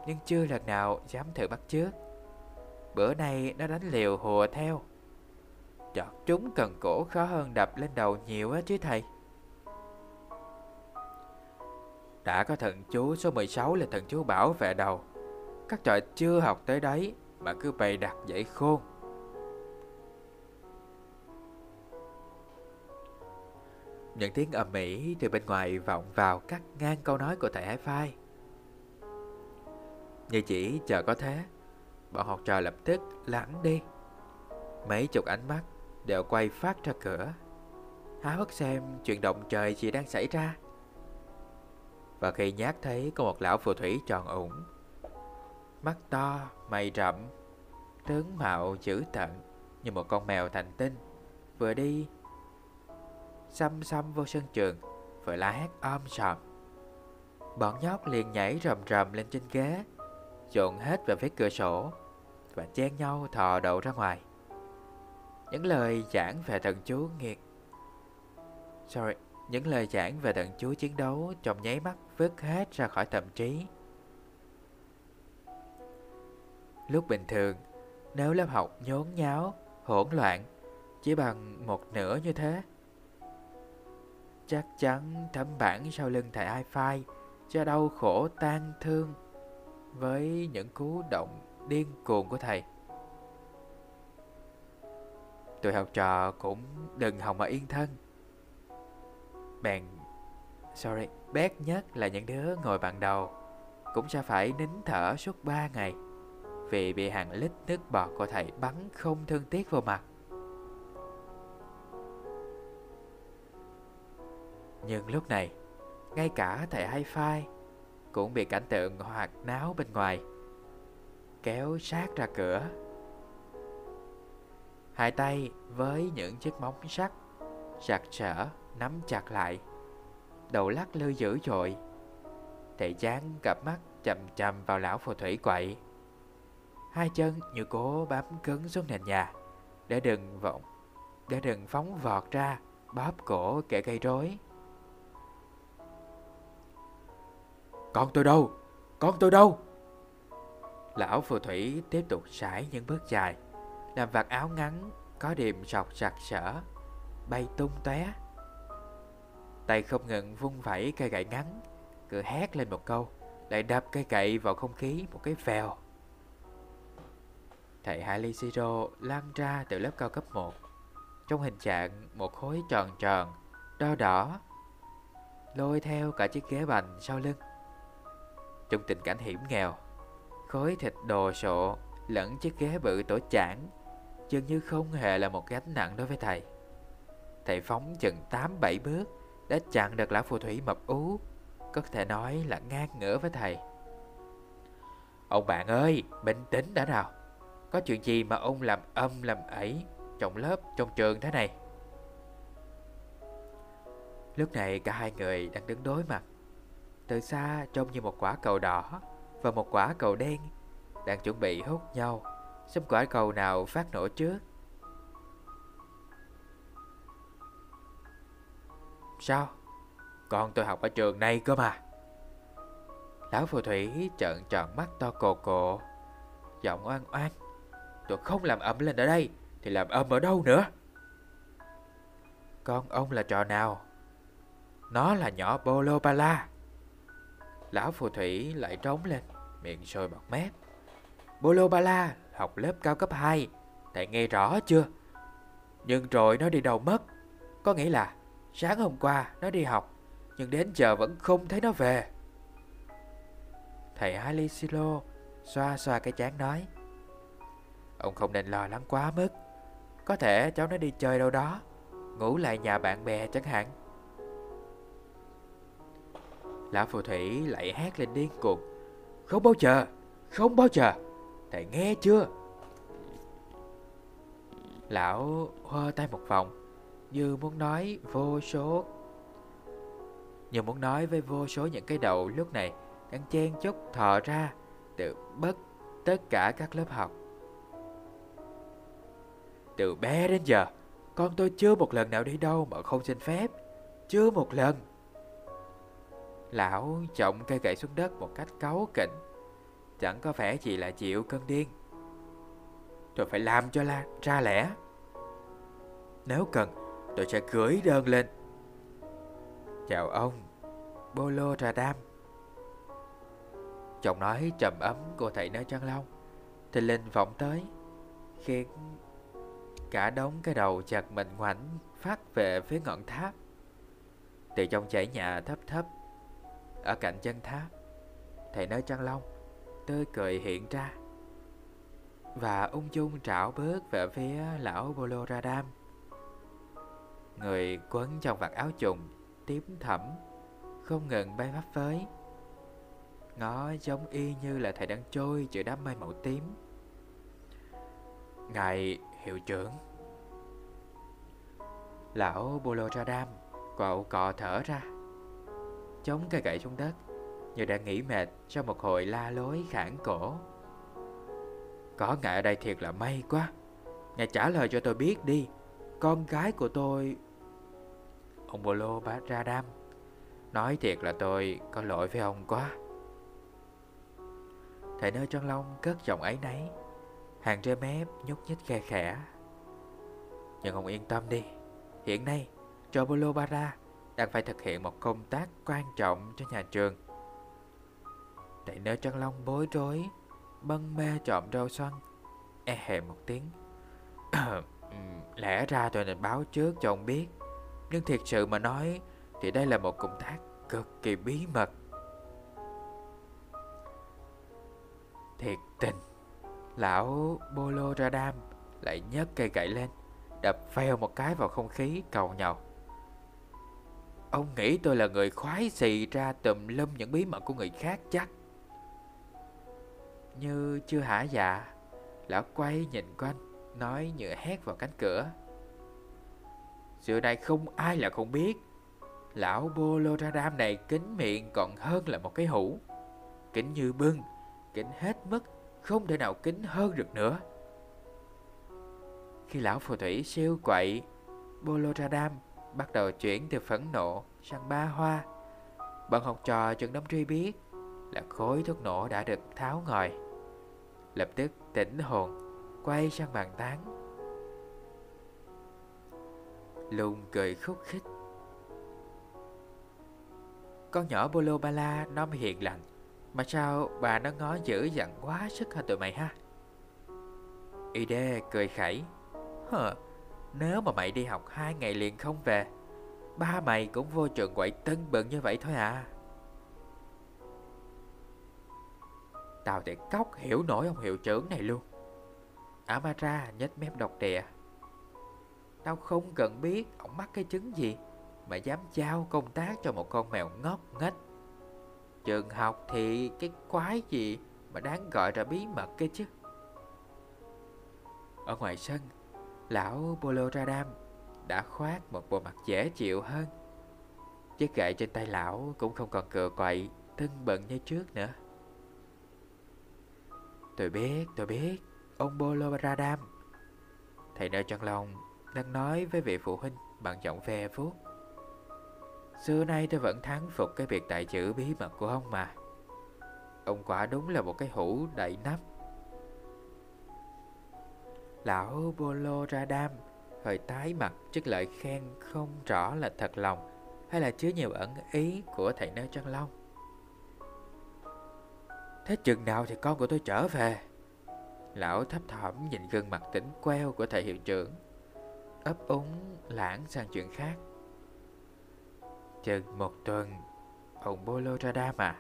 Nhưng chưa lần nào dám thử bắt chước. Bữa nay nó đánh liều hùa theo. Chọt trúng cần cổ khó hơn đập lên đầu nhiều á chứ thầy. Đã có thần chú số 16 là thần chú bảo vệ đầu. Các trò chưa học tới đấy Mà cứ bày đặt dãy khôn. Những tiếng ầm ĩ từ bên ngoài vọng vào cắt ngang câu nói của thầy Hải Phai. Như chỉ chờ có thế Bọn học trò lập tức lảng đi. Mấy chục ánh mắt đều quay phát ra cửa. Há hức xem chuyện động trời gì đang xảy ra. Và khi nhát thấy có một lão phù thủy tròn ủng Mắt to, mày rậm Tướng mạo dữ tận Như một con mèo thành tinh Vừa đi Xăm xăm vô sân trường Vừa la hét om sòm. Bọn nhóc liền nhảy rầm rầm lên trên ghế Dồn hết về phía cửa sổ. Và chen nhau thò đầu ra ngoài. Những lời giảng về thần chú nghiệt, Sorry, Những lời giảng về thần chú chiến đấu Trong nháy mắt vứt hết ra khỏi tâm trí. Lúc bình thường, Nếu lớp học nhốn nháo, Hỗn loạn, Chỉ bằng một nửa như thế, Chắc chắn thấm bản sau lưng thầy iFi cho đau khổ tan thương với những cú động điên cuồng của thầy. Tụi học trò cũng đừng hòng mà yên thân. Bèn, sorry, bét nhất là những đứa ngồi bàn đầu cũng sẽ phải nín thở suốt ba ngày vì bị hàng lít nước bọt của thầy bắn không thương tiếc vào mặt. Nhưng lúc này, ngay cả thầy hai phai cũng bị cảnh tượng hoạt náo bên ngoài kéo sát ra cửa. Hai tay với những chiếc móng sắt sặc sỡ nắm chặt lại, đầu lắc lư dữ dội. Thầy chán cặp mắt chầm chầm vào lão phù thủy quậy. Hai chân như cố bám cứng xuống nền nhà để đừng vọng, để đừng phóng vọt ra bóp cổ kẻ gây rối. Con tôi đâu? Con tôi đâu? Lão phù thủy tiếp tục sải những bước dài, Làm vạt áo ngắn, Có điểm sọc sặc sỡ, Bay tung tóe. Tay không ngừng vung vẩy cây gậy ngắn Cứ hét lên một câu, Lại đập cây gậy vào không khí một cái vèo. Thầy Hailey Siro lan ra từ lớp cao cấp 1 Trong hình trạng một khối tròn tròn, Đo đỏ, Lôi theo cả chiếc ghế bành sau lưng. Trong tình cảnh hiểm nghèo Khối thịt đồ sộ lẫn chiếc ghế bự tổ chản Dường như không hề là một gánh nặng đối với thầy. Thầy phóng chừng 8-7 bước Đã chặn được lão phù thủy mập ú Có thể nói là ngang ngửa với thầy. Ông bạn ơi, bình tĩnh đã nào. Có chuyện gì mà ông làm âm làm ẩy Trong lớp, trong trường thế này? Lúc này cả hai người đang đứng đối mặt. Từ xa trông như một quả cầu đỏ và một quả cầu đen đang chuẩn bị hút nhau xem quả cầu nào phát nổ trước. Sao? Con tôi học ở trường này cơ mà. Lão phù thủy trợn tròn mắt to cồ cộ, giọng oan oan. Tôi không làm ẩm lên ở đây, thì làm ẩm ở đâu nữa? Con ông là trò nào? Nó là nhỏ Bolo Bala. Lão phù thủy lại trống lên Miệng sôi bọt mép. Bolo Bala học lớp cao cấp 2 Thầy nghe rõ chưa? Nhưng rồi nó đi đâu mất? Có nghĩa là sáng hôm qua nó đi học, Nhưng đến giờ vẫn không thấy nó về. Thầy Alisilo Silo xoa xoa cái chán nói, Ông không nên lo lắng quá mức. Có thể cháu nó đi chơi đâu đó, Ngủ lại nhà bạn bè chẳng hạn. Lão phù thủy lại hét lên điên cuồng. Không bao giờ Không bao giờ Thầy nghe chưa? Lão hoa tay một vòng, Như muốn nói vô số. Như muốn nói với vô số những cái đầu lúc này, Đang chen chúc thò ra Từ bất tất cả các lớp học. Từ bé đến giờ, Con tôi chưa một lần nào đi đâu mà không xin phép, Chưa một lần. Lão trọng cây gậy xuống đất một cách cáu kỉnh. Chẳng có vẻ gì là chịu cơn điên. Tôi phải làm cho la, ra lẽ. Nếu cần, tôi sẽ gửi đơn lên. Chào ông, Bolo Radam Giọng nói trầm ấm của thầy nơi chân long. Thì Linh vọng tới, Khiến cả đống cái đầu chặt mình ngoảnh phát về phía ngọn tháp. Từ trong chảy nhà thấp thấp ở cạnh chân tháp. Thầy nơi trăng long Tươi cười hiện ra. Và ung dung trảo bước về phía lão Bolo Radam Người quấn trong vạt áo trùng, Tím thẫm, Không ngừng bay phấp phới. Ngó giống y như là thầy đang trôi giữa đám mây màu tím. Ngài hiệu trưởng. Lão Bolo Radam Cậu cọ thở ra chống cây gậy xuống đất. Như đã nghỉ mệt, sau một hồi la lối khản cổ. Có ngại ở đây thiệt là may quá. Ngài trả lời cho tôi biết đi. Con gái của tôi Ông Bolo bá ra đam Nói thiệt là tôi có lỗi với ông quá. Thầy nơi chân long cất giọng ấy nấy. Hàng trên mép nhúc nhích khe khẽ. Nhưng ông yên tâm đi. Hiện nay Chobolo Bara đang phải thực hiện một công tác quan trọng cho nhà trường. Tại nơi chân long bối rối Bân mê trộm rau xoăn E hề một tiếng. <clears throat> Lẽ ra tôi nên báo trước cho ông biết. Nhưng thiệt sự mà nói, Thì đây là một công tác cực kỳ bí mật. Thiệt tình, Lão Bolo Radam lại nhấc cây gậy lên, Đập phèo một cái vào không khí cầu nhau Ông nghĩ tôi là người khoái xì ra tùm lum những bí mật của người khác chắc. Như chưa hả dạ Lão quay nhìn quanh, Nói như hét vào cánh cửa. Xưa nay không ai là không biết, Lão Boloradam này kính miệng còn hơn là một cái hũ. Kính như bưng, Kính hết mức, Không thể nào kính hơn được nữa. Khi lão phù thủy siêu quậy Boloradam bắt đầu chuyển từ phẫn nộ sang ba hoa. Bọn học trò trường Đông truy biết là khối thuốc nổ đã được tháo ngòi Lập tức tỉnh hồn Quay sang bàn tán. Lùng cười khúc khích. Con nhỏ Bolo Bala nó hiền lành Mà sao bà nó ngó dữ dặn quá sức hả tụi mày ha? Ide cười khẩy. Hờ, nếu mà mày đi học hai ngày liền không về, Ba mày cũng vô trường quậy tân bận như vậy thôi à. Tao thì cóc hiểu nổi ông hiệu trưởng này luôn. Amara nhếch mép độc đìa Tao không cần biết ông mắc cái chứng gì Mà dám giao công tác cho một con mèo ngốc nghếch. Trường học thì cái quái gì mà đáng gọi là bí mật kia chứ? Ở ngoài sân Lão Boloradam đã khoác một bộ mặt dễ chịu hơn. Chiếc gậy trên tay lão cũng không còn cựa quậy thân bận như trước nữa. Tôi biết, tôi biết Ông Boloradam Thầy nơi chân lòng đang nói với vị phụ huynh bằng giọng ve vuốt. Xưa nay tôi vẫn thắng phục cái việc đại chữ bí mật của ông mà. Ông quả đúng là một cái hũ đầy nắp. Lão Bolo Radam hơi tái mặt trước lời khen không rõ là thật lòng, hay là chứa nhiều ẩn ý của thầy nơi chân long. Thế chừng nào thì con của tôi trở về? Lão thấp thỏm nhìn gương mặt tỉnh queo của thầy hiệu trưởng, ấp úng lãng sang chuyện khác Chừng một tuần, Ông Bolo Radam à.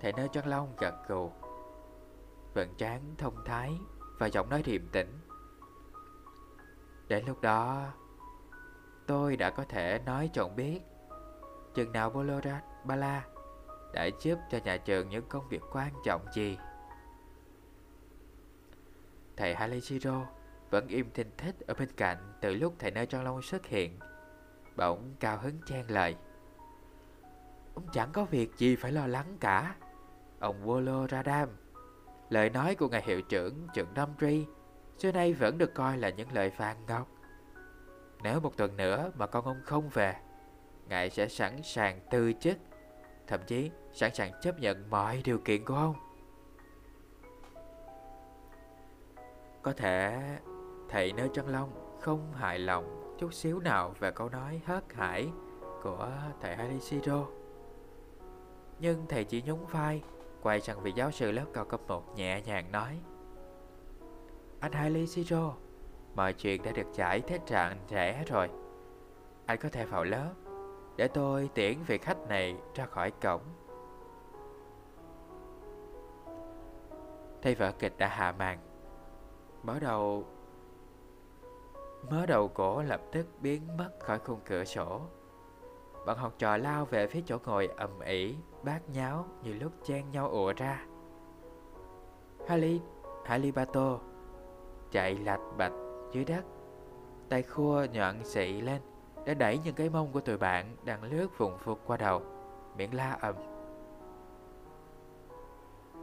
Thầy nơi chân long gật gù Vận trán thông thái và giọng nói điềm tĩnh Đến lúc đó Tôi đã có thể nói cho ông biết Chừng nào Bolora Bala Đã giúp cho nhà trường những công việc quan trọng gì Thầy Halejiro vẫn im thinh thích ở bên cạnh từ lúc thầy nơi Tròn Long xuất hiện. Bỗng cao hứng chen lời. Ông chẳng có việc gì phải lo lắng cả. Ông Wolo Radam, lời nói của ngài hiệu trưởng trường Tri xưa nay vẫn được coi là những lời vàng ngọc. Nếu một tuần nữa mà con ông không về, ngài sẽ sẵn sàng từ chức, thậm chí sẵn sàng chấp nhận mọi điều kiện của ông. Có thể thầy Nơ Chân Long không hài lòng chút xíu nào về câu nói hớt hải của thầy Halishiro. Nhưng thầy chỉ nhún vai, quay sang vị giáo sư lớp cao cấp 1 nhẹ nhàng nói Anh Halishiro, mọi chuyện đã được giải thế trạng rẽ rồi. Anh có thể vào lớp, để tôi tiễn vị khách này ra khỏi cổng. Thầy vợ kịch đã hạ màn Mở đầu Mớ đầu cổ lập tức biến mất khỏi khung cửa sổ Bọn học trò lao về phía chỗ ngồi ầm ĩ Bát nháo như lúc chen nhau ùa ra. Hali, Halibato Chạy lạch bạch dưới đất. Tay khua nhọn xị lên Để đẩy những cái mông của tụi bạn Đang lướt vùng phục qua đầu Miệng la ầm.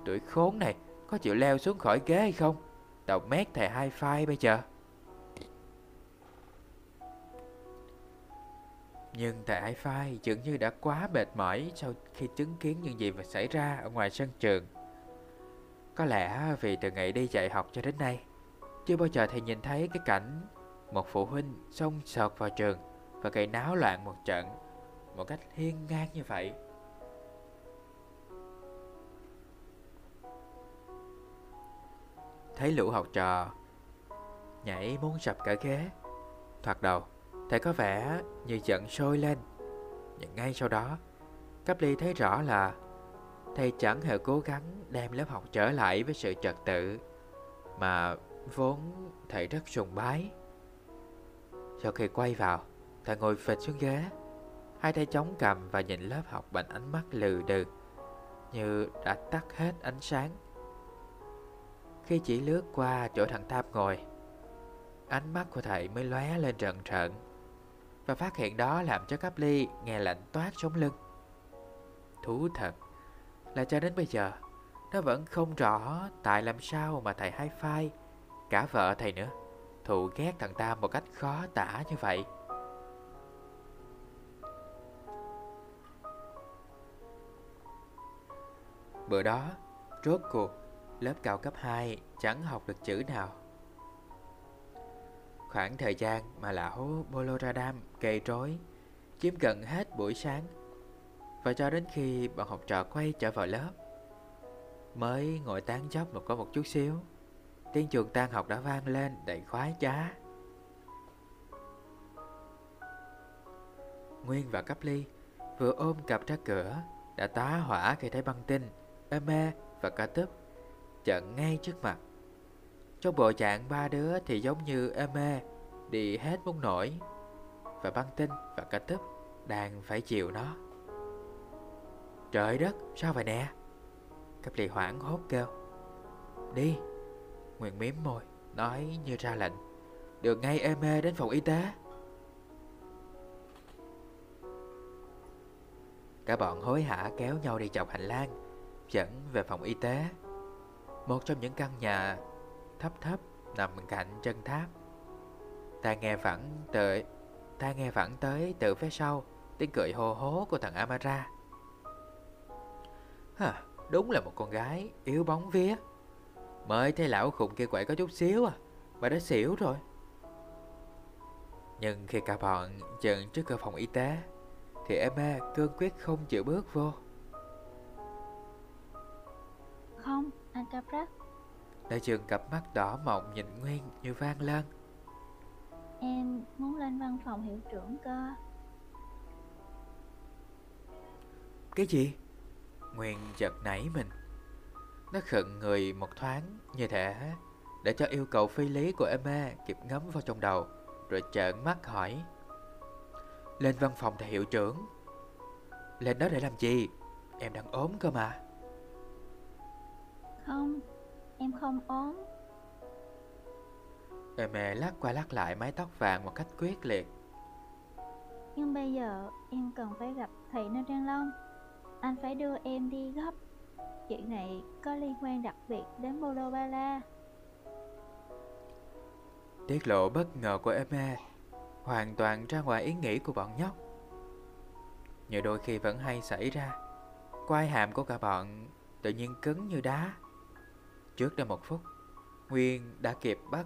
Tuổi khốn này Có chịu leo xuống khỏi ghế hay không? Tao mét thầy hai phai bây giờ. Nhưng tại hai phai, dường như đã quá mệt mỏi Sau khi chứng kiến những gì vừa xảy ra ở ngoài sân trường. Có lẽ vì từ ngày đi dạy học cho đến nay, Chưa bao giờ thầy nhìn thấy cái cảnh Một phụ huynh xông sọt vào trường Và gây náo loạn một trận Một cách hiên ngang như vậy. Thấy lũ học trò Nhảy muốn sập cả ghế, Thoạt đầu Thầy có vẻ như giận sôi lên. Nhưng ngay sau đó Cấp ly thấy rõ là Thầy chẳng hề cố gắng đem lớp học trở lại với sự trật tự Mà vốn thầy rất sùng bái. Sau khi quay vào, Thầy ngồi phịch xuống ghế. Hai tay chống cầm và nhìn lớp học bằng ánh mắt lừ đừ, Như đã tắt hết ánh sáng. Khi chỉ lướt qua chỗ thằng Tam ngồi, Ánh mắt của thầy mới lóe lên trợn trợn và phát hiện đó làm cho Cáp Ly nghe lạnh toát sống lưng. Thú thật Là cho đến bây giờ, Nó vẫn không rõ tại làm sao mà thầy hai phai, Cả vợ thầy nữa, Thù ghét thằng Tam một cách khó tả như vậy. Bữa đó, Rốt cuộc, Lớp cao cấp 2 chẳng học được chữ nào. Khoảng thời gian mà lão Boloradam gây rối Chiếm gần hết buổi sáng Và cho đến khi bọn học trò quay trở vào lớp Mới ngồi tán dốc một có một chút xíu Tiếng chuồng tan học đã vang lên đầy khoái trá Nguyên và Cấp Ly vừa ôm cặp ra cửa Đã tá hỏa khi thấy băng tinh, Eme và ca túp chận ngay trước mặt. Trong bộ dạng ba đứa thì giống như ê mê, đi hết muốn nổi. Và băng tinh và cả tấp đang phải chịu nó. Trời đất, sao vậy nè? Cấp lì hoảng hốt kêu. Đi. Nguyện miếm môi, nói như ra lệnh. Được ngay ê mê đến phòng y tế. Cả bọn hối hả kéo nhau đi chọc hành lang, dẫn về phòng y tế. Một trong những căn nhà thấp thấp nằm cạnh chân tháp. Ta nghe vẳng tới Ta nghe vẳng tới từ phía sau Tiếng cười hô hố của thằng Amara. Hả, Đúng là một con gái yếu bóng vía. Mới thấy lão khùng kia quậy có chút xíu à Mà đã xỉu rồi. Nhưng khi cả bọn dừng trước cửa phòng y tế Thì Emma cương quyết không chịu bước vô. Không, anh Caprat Đại trường cặp mắt đỏ mộng nhìn Nguyên như vang lên. Em muốn lên văn phòng hiệu trưởng cơ. Cái gì? Nguyên giật nảy mình. Nó khựng người một thoáng như thể Để cho yêu cầu phi lý của Emma kịp ngấm vào trong đầu Rồi trợn mắt hỏi. Lên văn phòng thầy hiệu trưởng. Lên đó để làm gì? Em đang ốm cơ mà. Không, em không ốm. Emma lắc qua lắc lại mái tóc vàng một cách quyết liệt. Nhưng bây giờ em cần phải gặp thầy Nơ Trang Long. Anh phải đưa em đi gấp. Chuyện này có liên quan đặc biệt đến Bolo Bala Tiết lộ bất ngờ của Emma Hoàn toàn ra ngoài ý nghĩ của bọn nhóc. Nhiều đôi khi vẫn hay xảy ra. Quai hàm của cả bọn tự nhiên cứng như đá Trước đây một phút, Nguyên đã kịp bắt,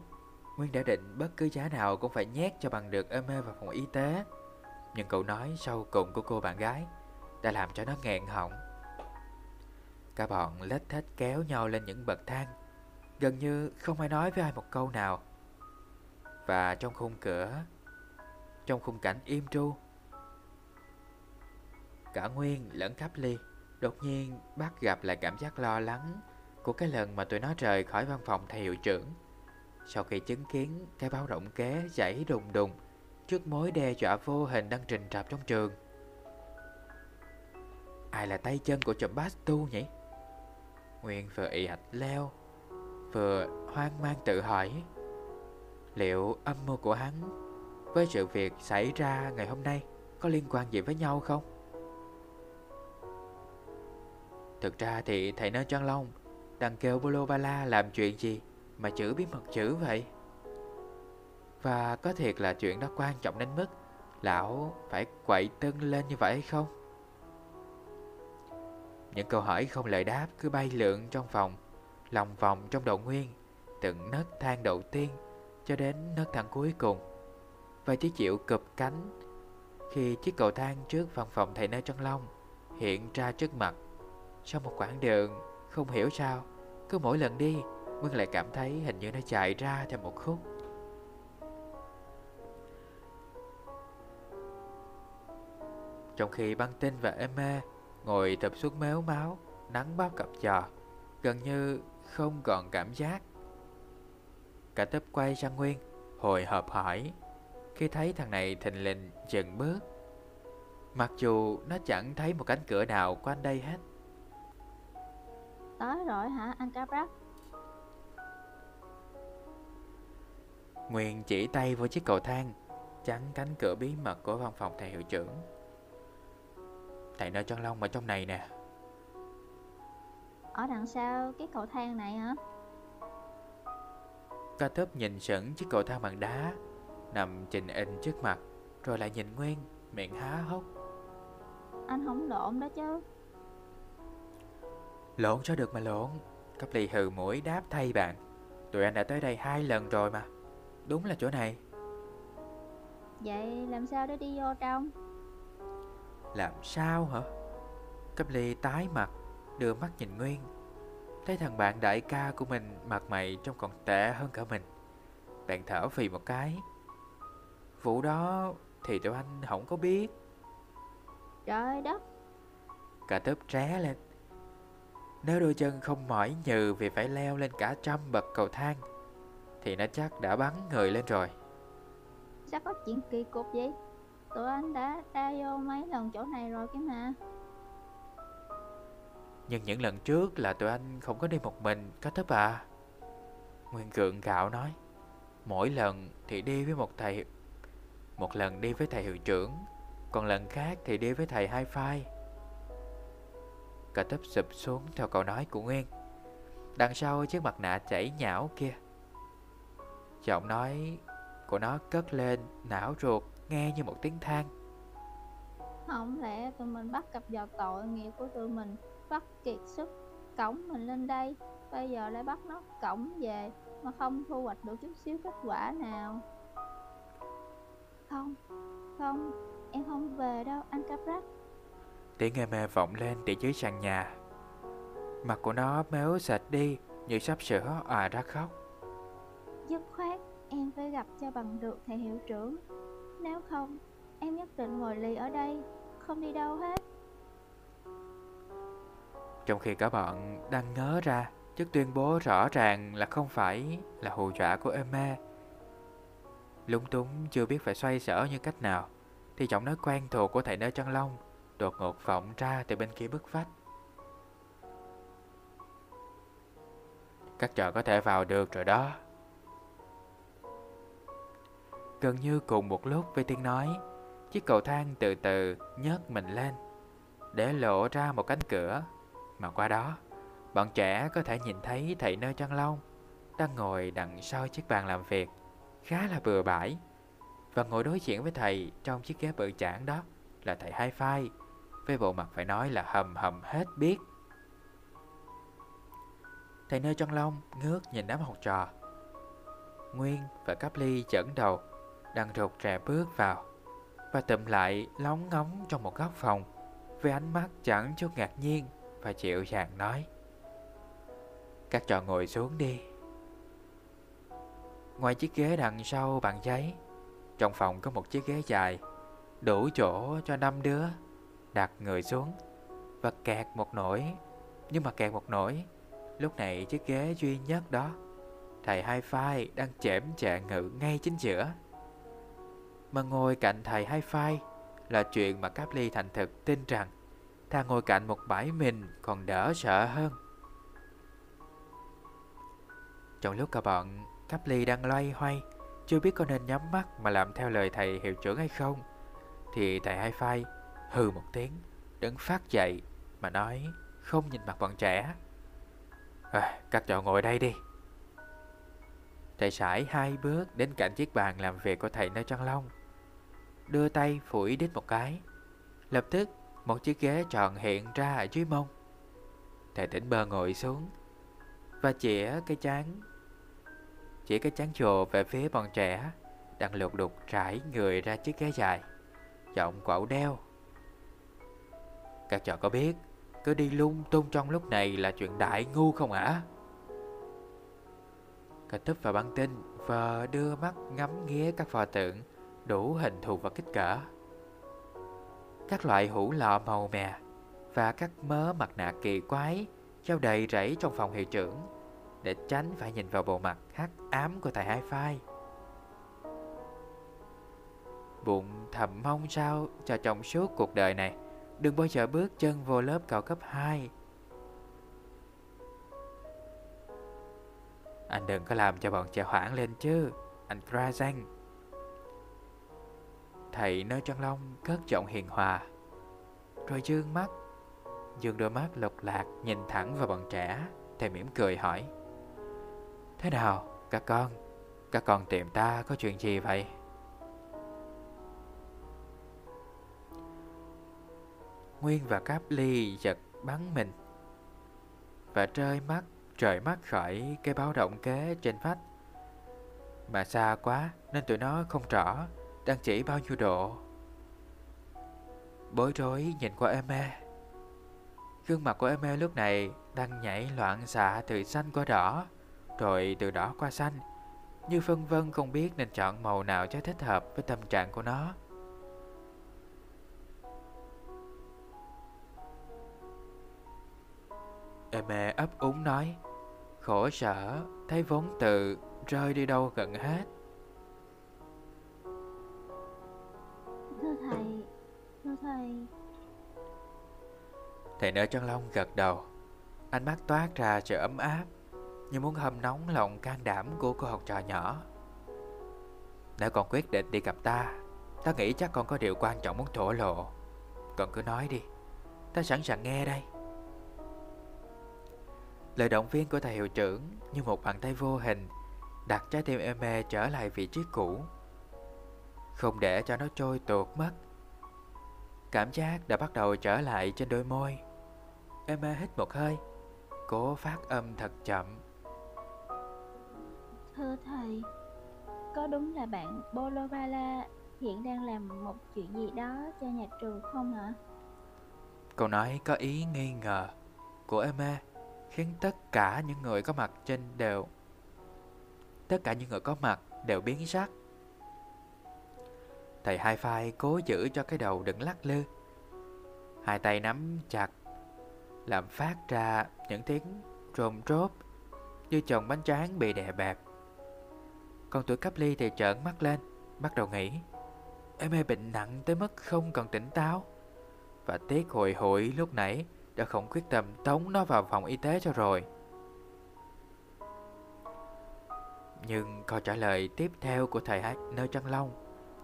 Nguyên đã định bất cứ giá nào cũng phải nhét cho bằng được Emma vào phòng y tế. Nhưng cậu nói sau cùng của cô bạn gái Đã làm cho nó nghẹn họng. Cả bọn lết thết kéo nhau lên những bậc thang, Gần như không ai nói với ai một câu nào. Và trong khung cửa, Trong khung cảnh im tru, Cả Nguyên lẫn Cáp Ly Đột nhiên bắt gặp lại cảm giác lo lắng của cái lần mà tụi nó rời khỏi văn phòng thầy hiệu trưởng Sau khi chứng kiến cái báo động kế chảy đùng đùng Trước mối đe dọa vô hình đang trình rạp trong trường Ai là tay chân của chùm tu nhỉ? Nguyên vừa ị hạch leo, Vừa hoang mang tự hỏi, Liệu âm mưu của hắn Với sự việc xảy ra ngày hôm nay Có liên quan gì với nhau không? Thực ra thì thầy Nơ Trân Long Đằng kêu Bolo Bala làm chuyện gì Mà chữ bí mật chữ vậy? Và có thiệt là chuyện đó quan trọng đến mức Lão phải quậy tưng lên như vậy hay không? Những câu hỏi không lời đáp cứ bay lượn trong phòng Lòng vòng trong đầu Nguyên, Từng nấc thang đầu tiên Cho đến nấc thang cuối cùng. Và chỉ chịu cụp cánh Khi chiếc cầu thang trước văn phòng thầy nơi chân Long Hiện ra trước mặt Sau một quãng đường Không hiểu sao. Cứ mỗi lần đi Nguyên lại cảm thấy hình như nó chạy ra theo một khúc Trong khi băng tinh và Emma ngồi tập suốt méo máu, nắng bao cặp trò gần như không còn cảm giác. Cả tấp quay sang Nguyên, hồi hộp hỏi, khi thấy thằng này thình lình dừng bước. Mặc dù nó chẳng thấy một cánh cửa nào quanh đây hết. Tới rồi hả anh Caprak? Nguyên chỉ tay vào chiếc cầu thang, chắn cánh cửa bí mật của văn phòng thầy hiệu trưởng. Thầy nơi chân lông ở trong này nè Ở đằng sau cái cầu thang này hả? Ca thấp nhìn sững chiếc cầu thang bằng đá Nằm trình in trước mặt Rồi lại nhìn Nguyên Miệng há hốc Anh không lộn đó chứ Lộn sao được mà lộn Cấp lì hừ mũi đáp thay bạn Tụi anh đã tới đây hai lần rồi mà Đúng là chỗ này Vậy làm sao để đi vô trong? Làm sao hả? Cấp ly tái mặt, đưa mắt nhìn Nguyên. Thấy thằng bạn đại ca của mình mặt mày trông còn tệ hơn cả mình. Bạn thở phì một cái. Vụ đó thì tụi anh không có biết. Trời đất! Cả tớp tré lên. Nếu đôi chân không mỏi nhừ vì phải leo lên cả trăm bậc cầu thang, thì nó chắc đã bắn người lên rồi. Sao có chuyện kỳ cục vậy? Tụi anh đã ra vô mấy lần chỗ này rồi cái mà Nhưng những lần trước là tụi anh không có đi một mình Có thấp à Nguyên Cường gạo nói Mỗi lần thì đi với một thầy Một lần đi với thầy hiệu trưởng Còn lần khác thì đi với thầy hai phai Cả tấp sụp xuống theo câu nói của Nguyên. Đằng sau chiếc mặt nạ chảy nhão kia. Giọng nói của nó cất lên não ruột nghe như một tiếng than. Không lẽ tụi mình bắt cặp vào tội nghiệp của tụi mình Bắt kiệt sức cổng mình lên đây Bây giờ lại bắt nó cổng về Mà không thu hoạch được chút xíu kết quả nào? Không, không, em không về đâu anh Caprat Tiếng nghe mê vọng lên từ dưới sàn nhà Mặt của nó méo sạch đi Như sắp sửa à ra khóc Dứt khoát em phải gặp cho bằng được thầy hiệu trưởng nếu không, em nhất định ngồi lì ở đây, không đi đâu hết. Trong khi cả bọn đang ngớ ra trước tuyên bố rõ ràng là không phải là hù dọa của Emma. Lúng túng chưa biết phải xoay sở như cách nào, thì giọng nói quen thuộc của thầy nơi chân lông đột ngột vọng ra từ bên kia bức vách. Các trò có thể vào được rồi đó. Gần như cùng một lúc với tiếng nói, Chiếc cầu thang từ từ nhấc mình lên, Để lộ ra một cánh cửa Mà qua đó, Bọn trẻ có thể nhìn thấy thầy nơi chân lông Đang ngồi đằng sau chiếc bàn làm việc, Khá là bừa bãi Và ngồi đối diện với thầy Trong chiếc ghế bự chản đó Là thầy hai phai với bộ mặt phải nói là hầm hầm hết biết. Thầy nơi chân lông ngước nhìn đám học trò. Nguyên và Cáp Ly chẩn đầu, đang rụt rè bước vào và tụm lại lóng ngóng trong một góc phòng với ánh mắt chẳng chút ngạc nhiên và chịu dàng nói, các trò ngồi xuống đi. Ngoài chiếc ghế đằng sau bàn giấy, trong phòng có một chiếc ghế dài đủ chỗ cho năm đứa đặt người xuống và kẹt một nỗi nhưng mà kẹt một nỗi lúc này chiếc ghế duy nhất đó thầy hai phai đang chễm chạ ngự ngay chính giữa mà ngồi cạnh thầy hai phai là chuyện mà Cáp Ly thành thực tin rằng ta ngồi cạnh một bãi mình còn đỡ sợ hơn. Trong lúc cả bọn, Cáp Ly đang loay hoay, chưa biết có nên nhắm mắt mà làm theo lời thầy hiệu trưởng hay không, thì thầy hai phai hừ một tiếng, đứng phát dậy mà nói không nhìn mặt bọn trẻ. à, Các cháu ngồi đây đi. Thầy sải hai bước đến cạnh chiếc bàn làm việc của thầy nơi Trăng Long. Đưa tay phủi đít một cái. Lập tức một chiếc ghế tròn hiện ra ở dưới mông. Thầy tỉnh bơ ngồi xuống Và chĩa cái chán Chỉ cái chán chồ về phía bọn trẻ Đang lục đục trải người ra chiếc ghế dài Giọng quẩu đeo. Các trò có biết, Cứ đi lung tung trong lúc này là chuyện đại ngu không hả Cả tấp vào băng tin Và đưa mắt ngắm nghía các pho tượng, Đủ hình thù và kích cỡ. Các loại hũ lọ màu mè Và các mớ mặt nạ kỳ quái Treo đầy rẫy trong phòng hiệu trưởng Để tránh phải nhìn vào bộ mặt hắc ám của thầy hai phai. Bụng thầm mong sao cho trong suốt cuộc đời này. Đừng bao giờ bước chân vô lớp cậu cấp 2 Anh đừng có làm cho bọn trẻ hoảng lên chứ, Anh Krazan Thầy nơi chân long cất giọng hiền hòa. Rồi dương mắt, Dương đôi mắt lục lạc nhìn thẳng vào bọn trẻ, Thầy mỉm cười hỏi. Thế nào, các con? Các con tìm ta có chuyện gì vậy? Nguyên và Cáp Ly giật bắn mình. Và rơi mắt, trời mắt khỏi cái báo động kế trên vách. Mà xa quá, Nên tụi nó không rõ Đang chỉ bao nhiêu độ. Bối rối nhìn qua Eme Gương mặt của Eme lúc này Đang nhảy loạn xạ từ xanh qua đỏ, Rồi từ đỏ qua xanh, Như phân vân không biết nên chọn màu nào cho thích hợp với tâm trạng của nó. Eme ấp úng nói Khổ sở Thấy vốn từ rơi đi đâu gần hết. Thưa thầy Thưa thầy. Thầy nở chân lông gật đầu. Ánh mắt toát ra sự ấm áp Như muốn hâm nóng lòng can đảm của cô học trò nhỏ. Nếu con quyết định đi gặp ta Ta nghĩ chắc con có điều quan trọng muốn thổ lộ. Con cứ nói đi Ta sẵn sàng nghe đây Lời động viên của thầy hiệu trưởng như một bàn tay vô hình đặt trái tim Eme trở lại vị trí cũ. Không để cho nó trôi tuột mất. Cảm giác đã bắt đầu trở lại trên đôi môi. Eme hít một hơi, cố phát âm thật chậm. Thưa thầy Có đúng là bạn Bolobala hiện đang làm một chuyện gì đó cho nhà trường không ạ? Câu nói có ý nghi ngờ của Eme khiến tất cả những người có mặt trên đều tất cả những người có mặt đều biến sắc. Thầy hai phai cố giữ cho cái đầu đừng lắc lư. Hai tay nắm chặt, làm phát ra những tiếng rôm rốp như chồng bánh tráng bị đè bẹp. Còn tuổi cấp ly thì trợn mắt lên, bắt đầu nghĩ em mê bệnh nặng tới mức không còn tỉnh táo. Và tiếc hồi hội lúc nãy đã không quyết tâm tống nó vào phòng y tế cho rồi. Nhưng câu trả lời tiếp theo của thầy Nơ Trăng Long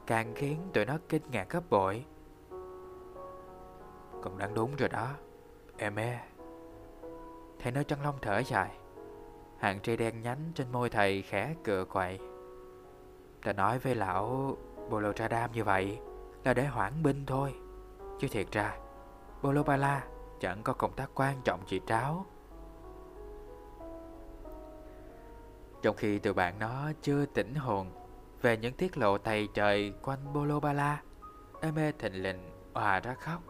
càng khiến tụi nó kinh ngạc gấp bội. Còn đáng đúng rồi đó, em e. Thầy nơi Trăng Long thở dài, hàng tri đen nhánh trên môi thầy khẽ cựa quậy. Ta nói với lão Bolotradam như vậy là để hoãn binh thôi, chứ thiệt ra Bolobala chẳng có công tác quan trọng gì tráo. Trong khi tụi bạn nó chưa tỉnh hồn về những tiết lộ tày trời quanh Bolobala, Eme thịnh lình òa ra khóc.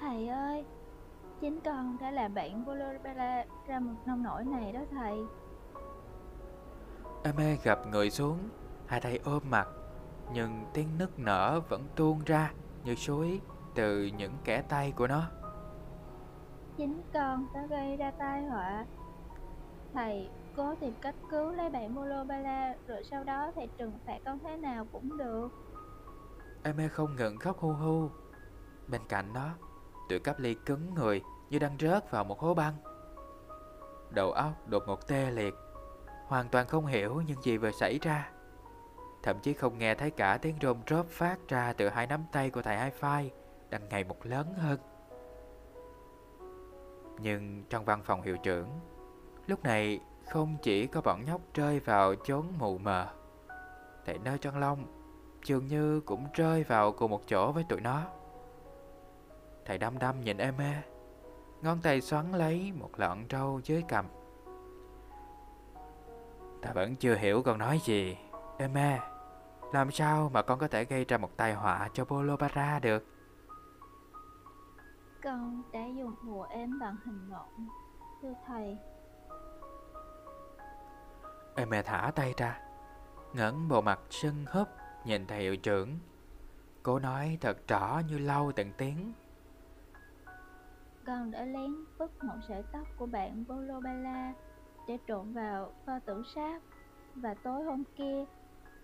Thầy ơi, chính con đã làm bạn Bolobala ra một nông nổi này đó thầy. Eme gặp người xuống, hai tay ôm mặt, nhưng tiếng nức nở vẫn tuôn ra như suối từ những kẻ tay của nó. Chính con đã gây ra tai họa. Thầy cố tìm cách cứu lấy bạn Molobala rồi sau đó thầy trừng phạt con thế nào cũng được. Eme không ngừng khóc hu hu. Bên cạnh đó, tụi cắp ly cứng người như đang rớt vào một hố băng. Đầu óc đột ngột tê liệt, hoàn toàn không hiểu những gì vừa xảy ra. Thậm chí không nghe thấy cả tiếng rôm rốp phát ra từ hai nắm tay của thầy hai phai đang ngày một lớn hơn. Nhưng trong văn phòng hiệu trưởng, lúc này không chỉ có bọn nhóc rơi vào chốn mù mờ, thầy nơi chân long dường như cũng rơi vào cùng một chỗ với tụi nó. Thầy đăm đăm nhìn em mê, ngón tay xoắn lấy một lọn trâu dưới cầm. Ta vẫn chưa hiểu con nói gì, Emma. Làm sao mà con có thể gây ra một tai họa cho Bolobara được? Con đã dùng bùa ếm bằng hình nộm, thưa thầy. Emma thả tay ra, ngẩng bộ mặt sưng húp nhìn thầy hiệu trưởng. Cô nói thật rõ như lâu từng tiếng. Con đã lén vứt một sợi tóc của bạn Bolobala để trộn vào kho tử sát và tối hôm kia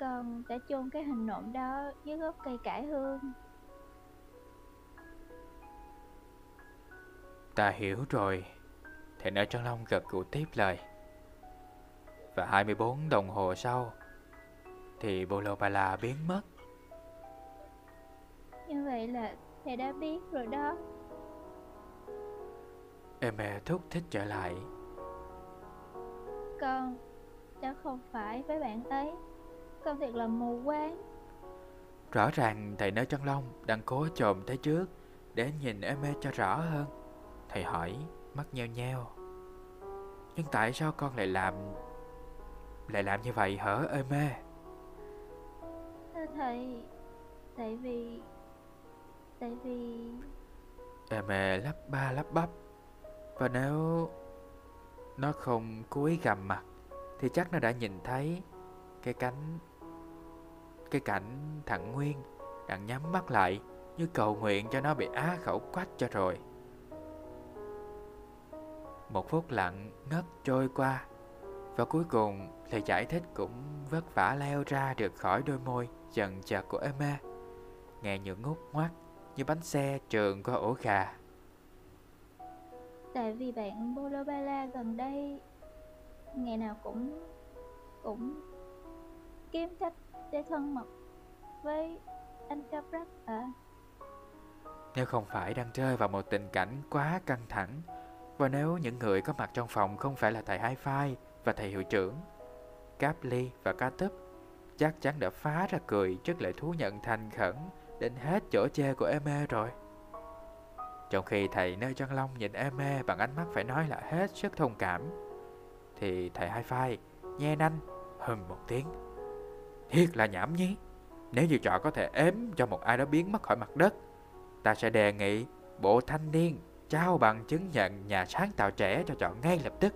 con đã chôn cái hình nộm đó dưới gốc cây cải hương Ta hiểu rồi. Thầy nợ Trân Long gật gù tiếp lời. Và 24 đồng hồ sau Thì Bolobala biến mất. Như vậy là thầy đã biết rồi đó. Em thúc thích trở lại. Con đã không phải với bạn ấy. Con thiệt là mù quáng. Rõ ràng thầy nơ chân lông đang cố trồm tới trước Để nhìn em cho rõ hơn Thầy hỏi mắt nheo nheo Nhưng tại sao con lại làm Lại làm như vậy hở ê mê Thưa thầy Tại vì Tại vì Em mê lắp ba lắp bắp Và nếu Nó không cúi gằm mặt Thì chắc nó đã nhìn thấy Cái cánh Cái cảnh thằng Nguyên Đang nhắm mắt lại Như cầu nguyện cho nó bị á khẩu quách cho rồi một phút lặng ngất trôi qua Và cuối cùng lời giải thích cũng vất vả leo ra được khỏi đôi môi dần chật của Emma. Nghe những ngút ngoắt như bánh xe trường qua ổ gà. Tại vì bạn Bolobala gần đây Ngày nào cũng Cũng Kiếm cách để thân mật Với anh Caprak à? Nếu không phải đang rơi vào một tình cảnh quá căng thẳng và nếu những người có mặt trong phòng không phải là thầy Hai Phai và thầy hiệu trưởng, Caply và Ca Túp chắc chắn đã phá ra cười trước lời thú nhận thành khẩn đến hết chỗ chê của Eme rồi. Trong khi thầy nơi Trăng Long nhìn Eme bằng ánh mắt phải nói là hết sức thông cảm, thì thầy Hai Phai nhe nanh hừm một tiếng. Thiệt là nhảm nhí. Nếu như trò có thể ếm cho một ai đó biến mất khỏi mặt đất, ta sẽ đề nghị bộ thanh niên trao bằng chứng nhận nhà sáng tạo trẻ cho chọn ngay lập tức.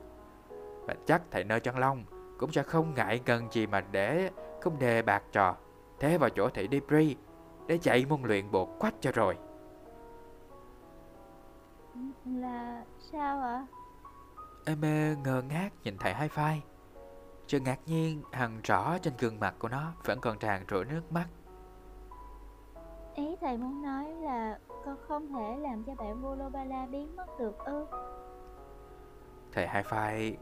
Và chắc thầy nơi chân long cũng sẽ không ngại ngần gì mà để không đề bạc trò thế vào chỗ thầy Debris để chạy môn luyện bộ quách cho rồi. Là sao ạ? Em ngơ ngác nhìn thầy hai phai. Sự ngạc nhiên hằn rõ trên gương mặt của nó vẫn còn tràn rủi nước mắt. Ý thầy muốn nói là con không thể làm cho bạn Volobala biến mất được ư Thầy hai phai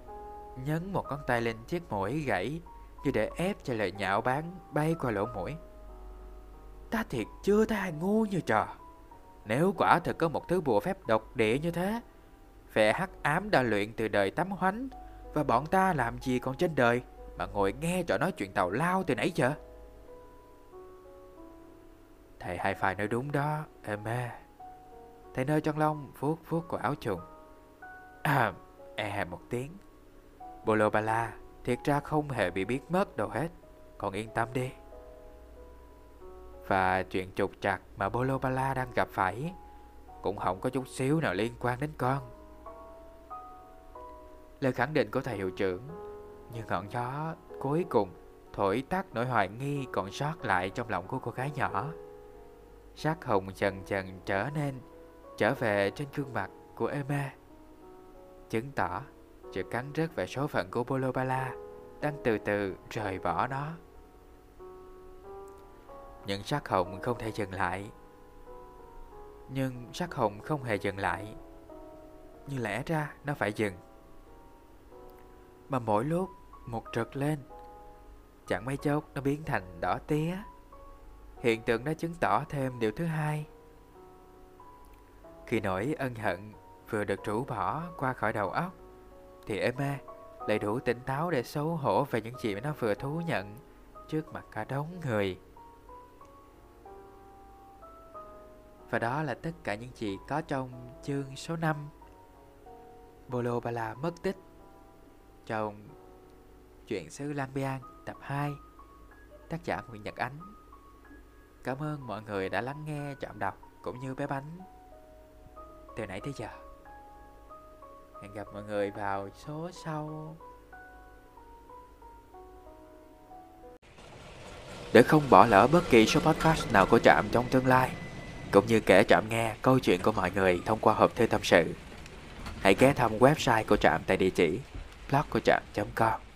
nhấn một ngón tay lên chiếc mũi gãy như để ép cho lời nhạo báng bay qua lỗ mũi. Ta thiệt chưa thấy ngu như trò. Nếu quả thật có một thứ bùa phép độc địa như thế, vẻ hắc ám đã luyện từ đời tắm hoánh và bọn ta làm gì còn trên đời mà ngồi nghe trò nói chuyện tàu lao từ nãy giờ. Thầy hai phai nói đúng đó, em mê. Thầy nơi chân lông vuốt vuốt của áo trùng. À, e một tiếng. Bolo Bala thiệt ra không hề bị biết mất đâu hết. Còn yên tâm đi. Và chuyện trục trặc mà Bolo Bala đang gặp phải cũng không có chút xíu nào liên quan đến con. Lời khẳng định của thầy hiệu trưởng như ngọn gió cuối cùng thổi tắt nỗi hoài nghi còn sót lại trong lòng của cô gái nhỏ. Sắc hồng dần dần trở nên, Trở về trên gương mặt của Emma. Chứng tỏ, Sự cắn rứt về số phận của Bolobala Đang từ từ rời bỏ nó. Những sắc hồng không thể dừng lại. Nhưng sắc hồng không hề dừng lại. Như lẽ ra, nó phải dừng. Mà mỗi lúc, một trật lên. Chẳng mấy chốc, nó biến thành đỏ tía. Hiện tượng đã chứng tỏ thêm điều thứ hai. Khi nỗi ân hận vừa được rũ bỏ qua khỏi đầu óc, thì Emma lại đủ tỉnh táo để xấu hổ về những gì nó vừa thú nhận trước mặt cả đống người. Và đó là tất cả những gì có trong chương số 5 Bolo Bala mất tích trong Chuyện xứ Lang Biang tập 2 Tác giả Nguyễn Nhật Ánh Cảm ơn mọi người đã lắng nghe chạm đọc cũng như bé bánh. Từ nãy tới giờ, Hẹn gặp mọi người vào số sau. Để không bỏ lỡ bất kỳ số podcast nào của Trạm trong tương lai, Cũng như kể Trạm nghe câu chuyện của mọi người thông qua hộp thư tâm sự, Hãy ghé thăm website của Trạm tại địa chỉ blog của Trạm.com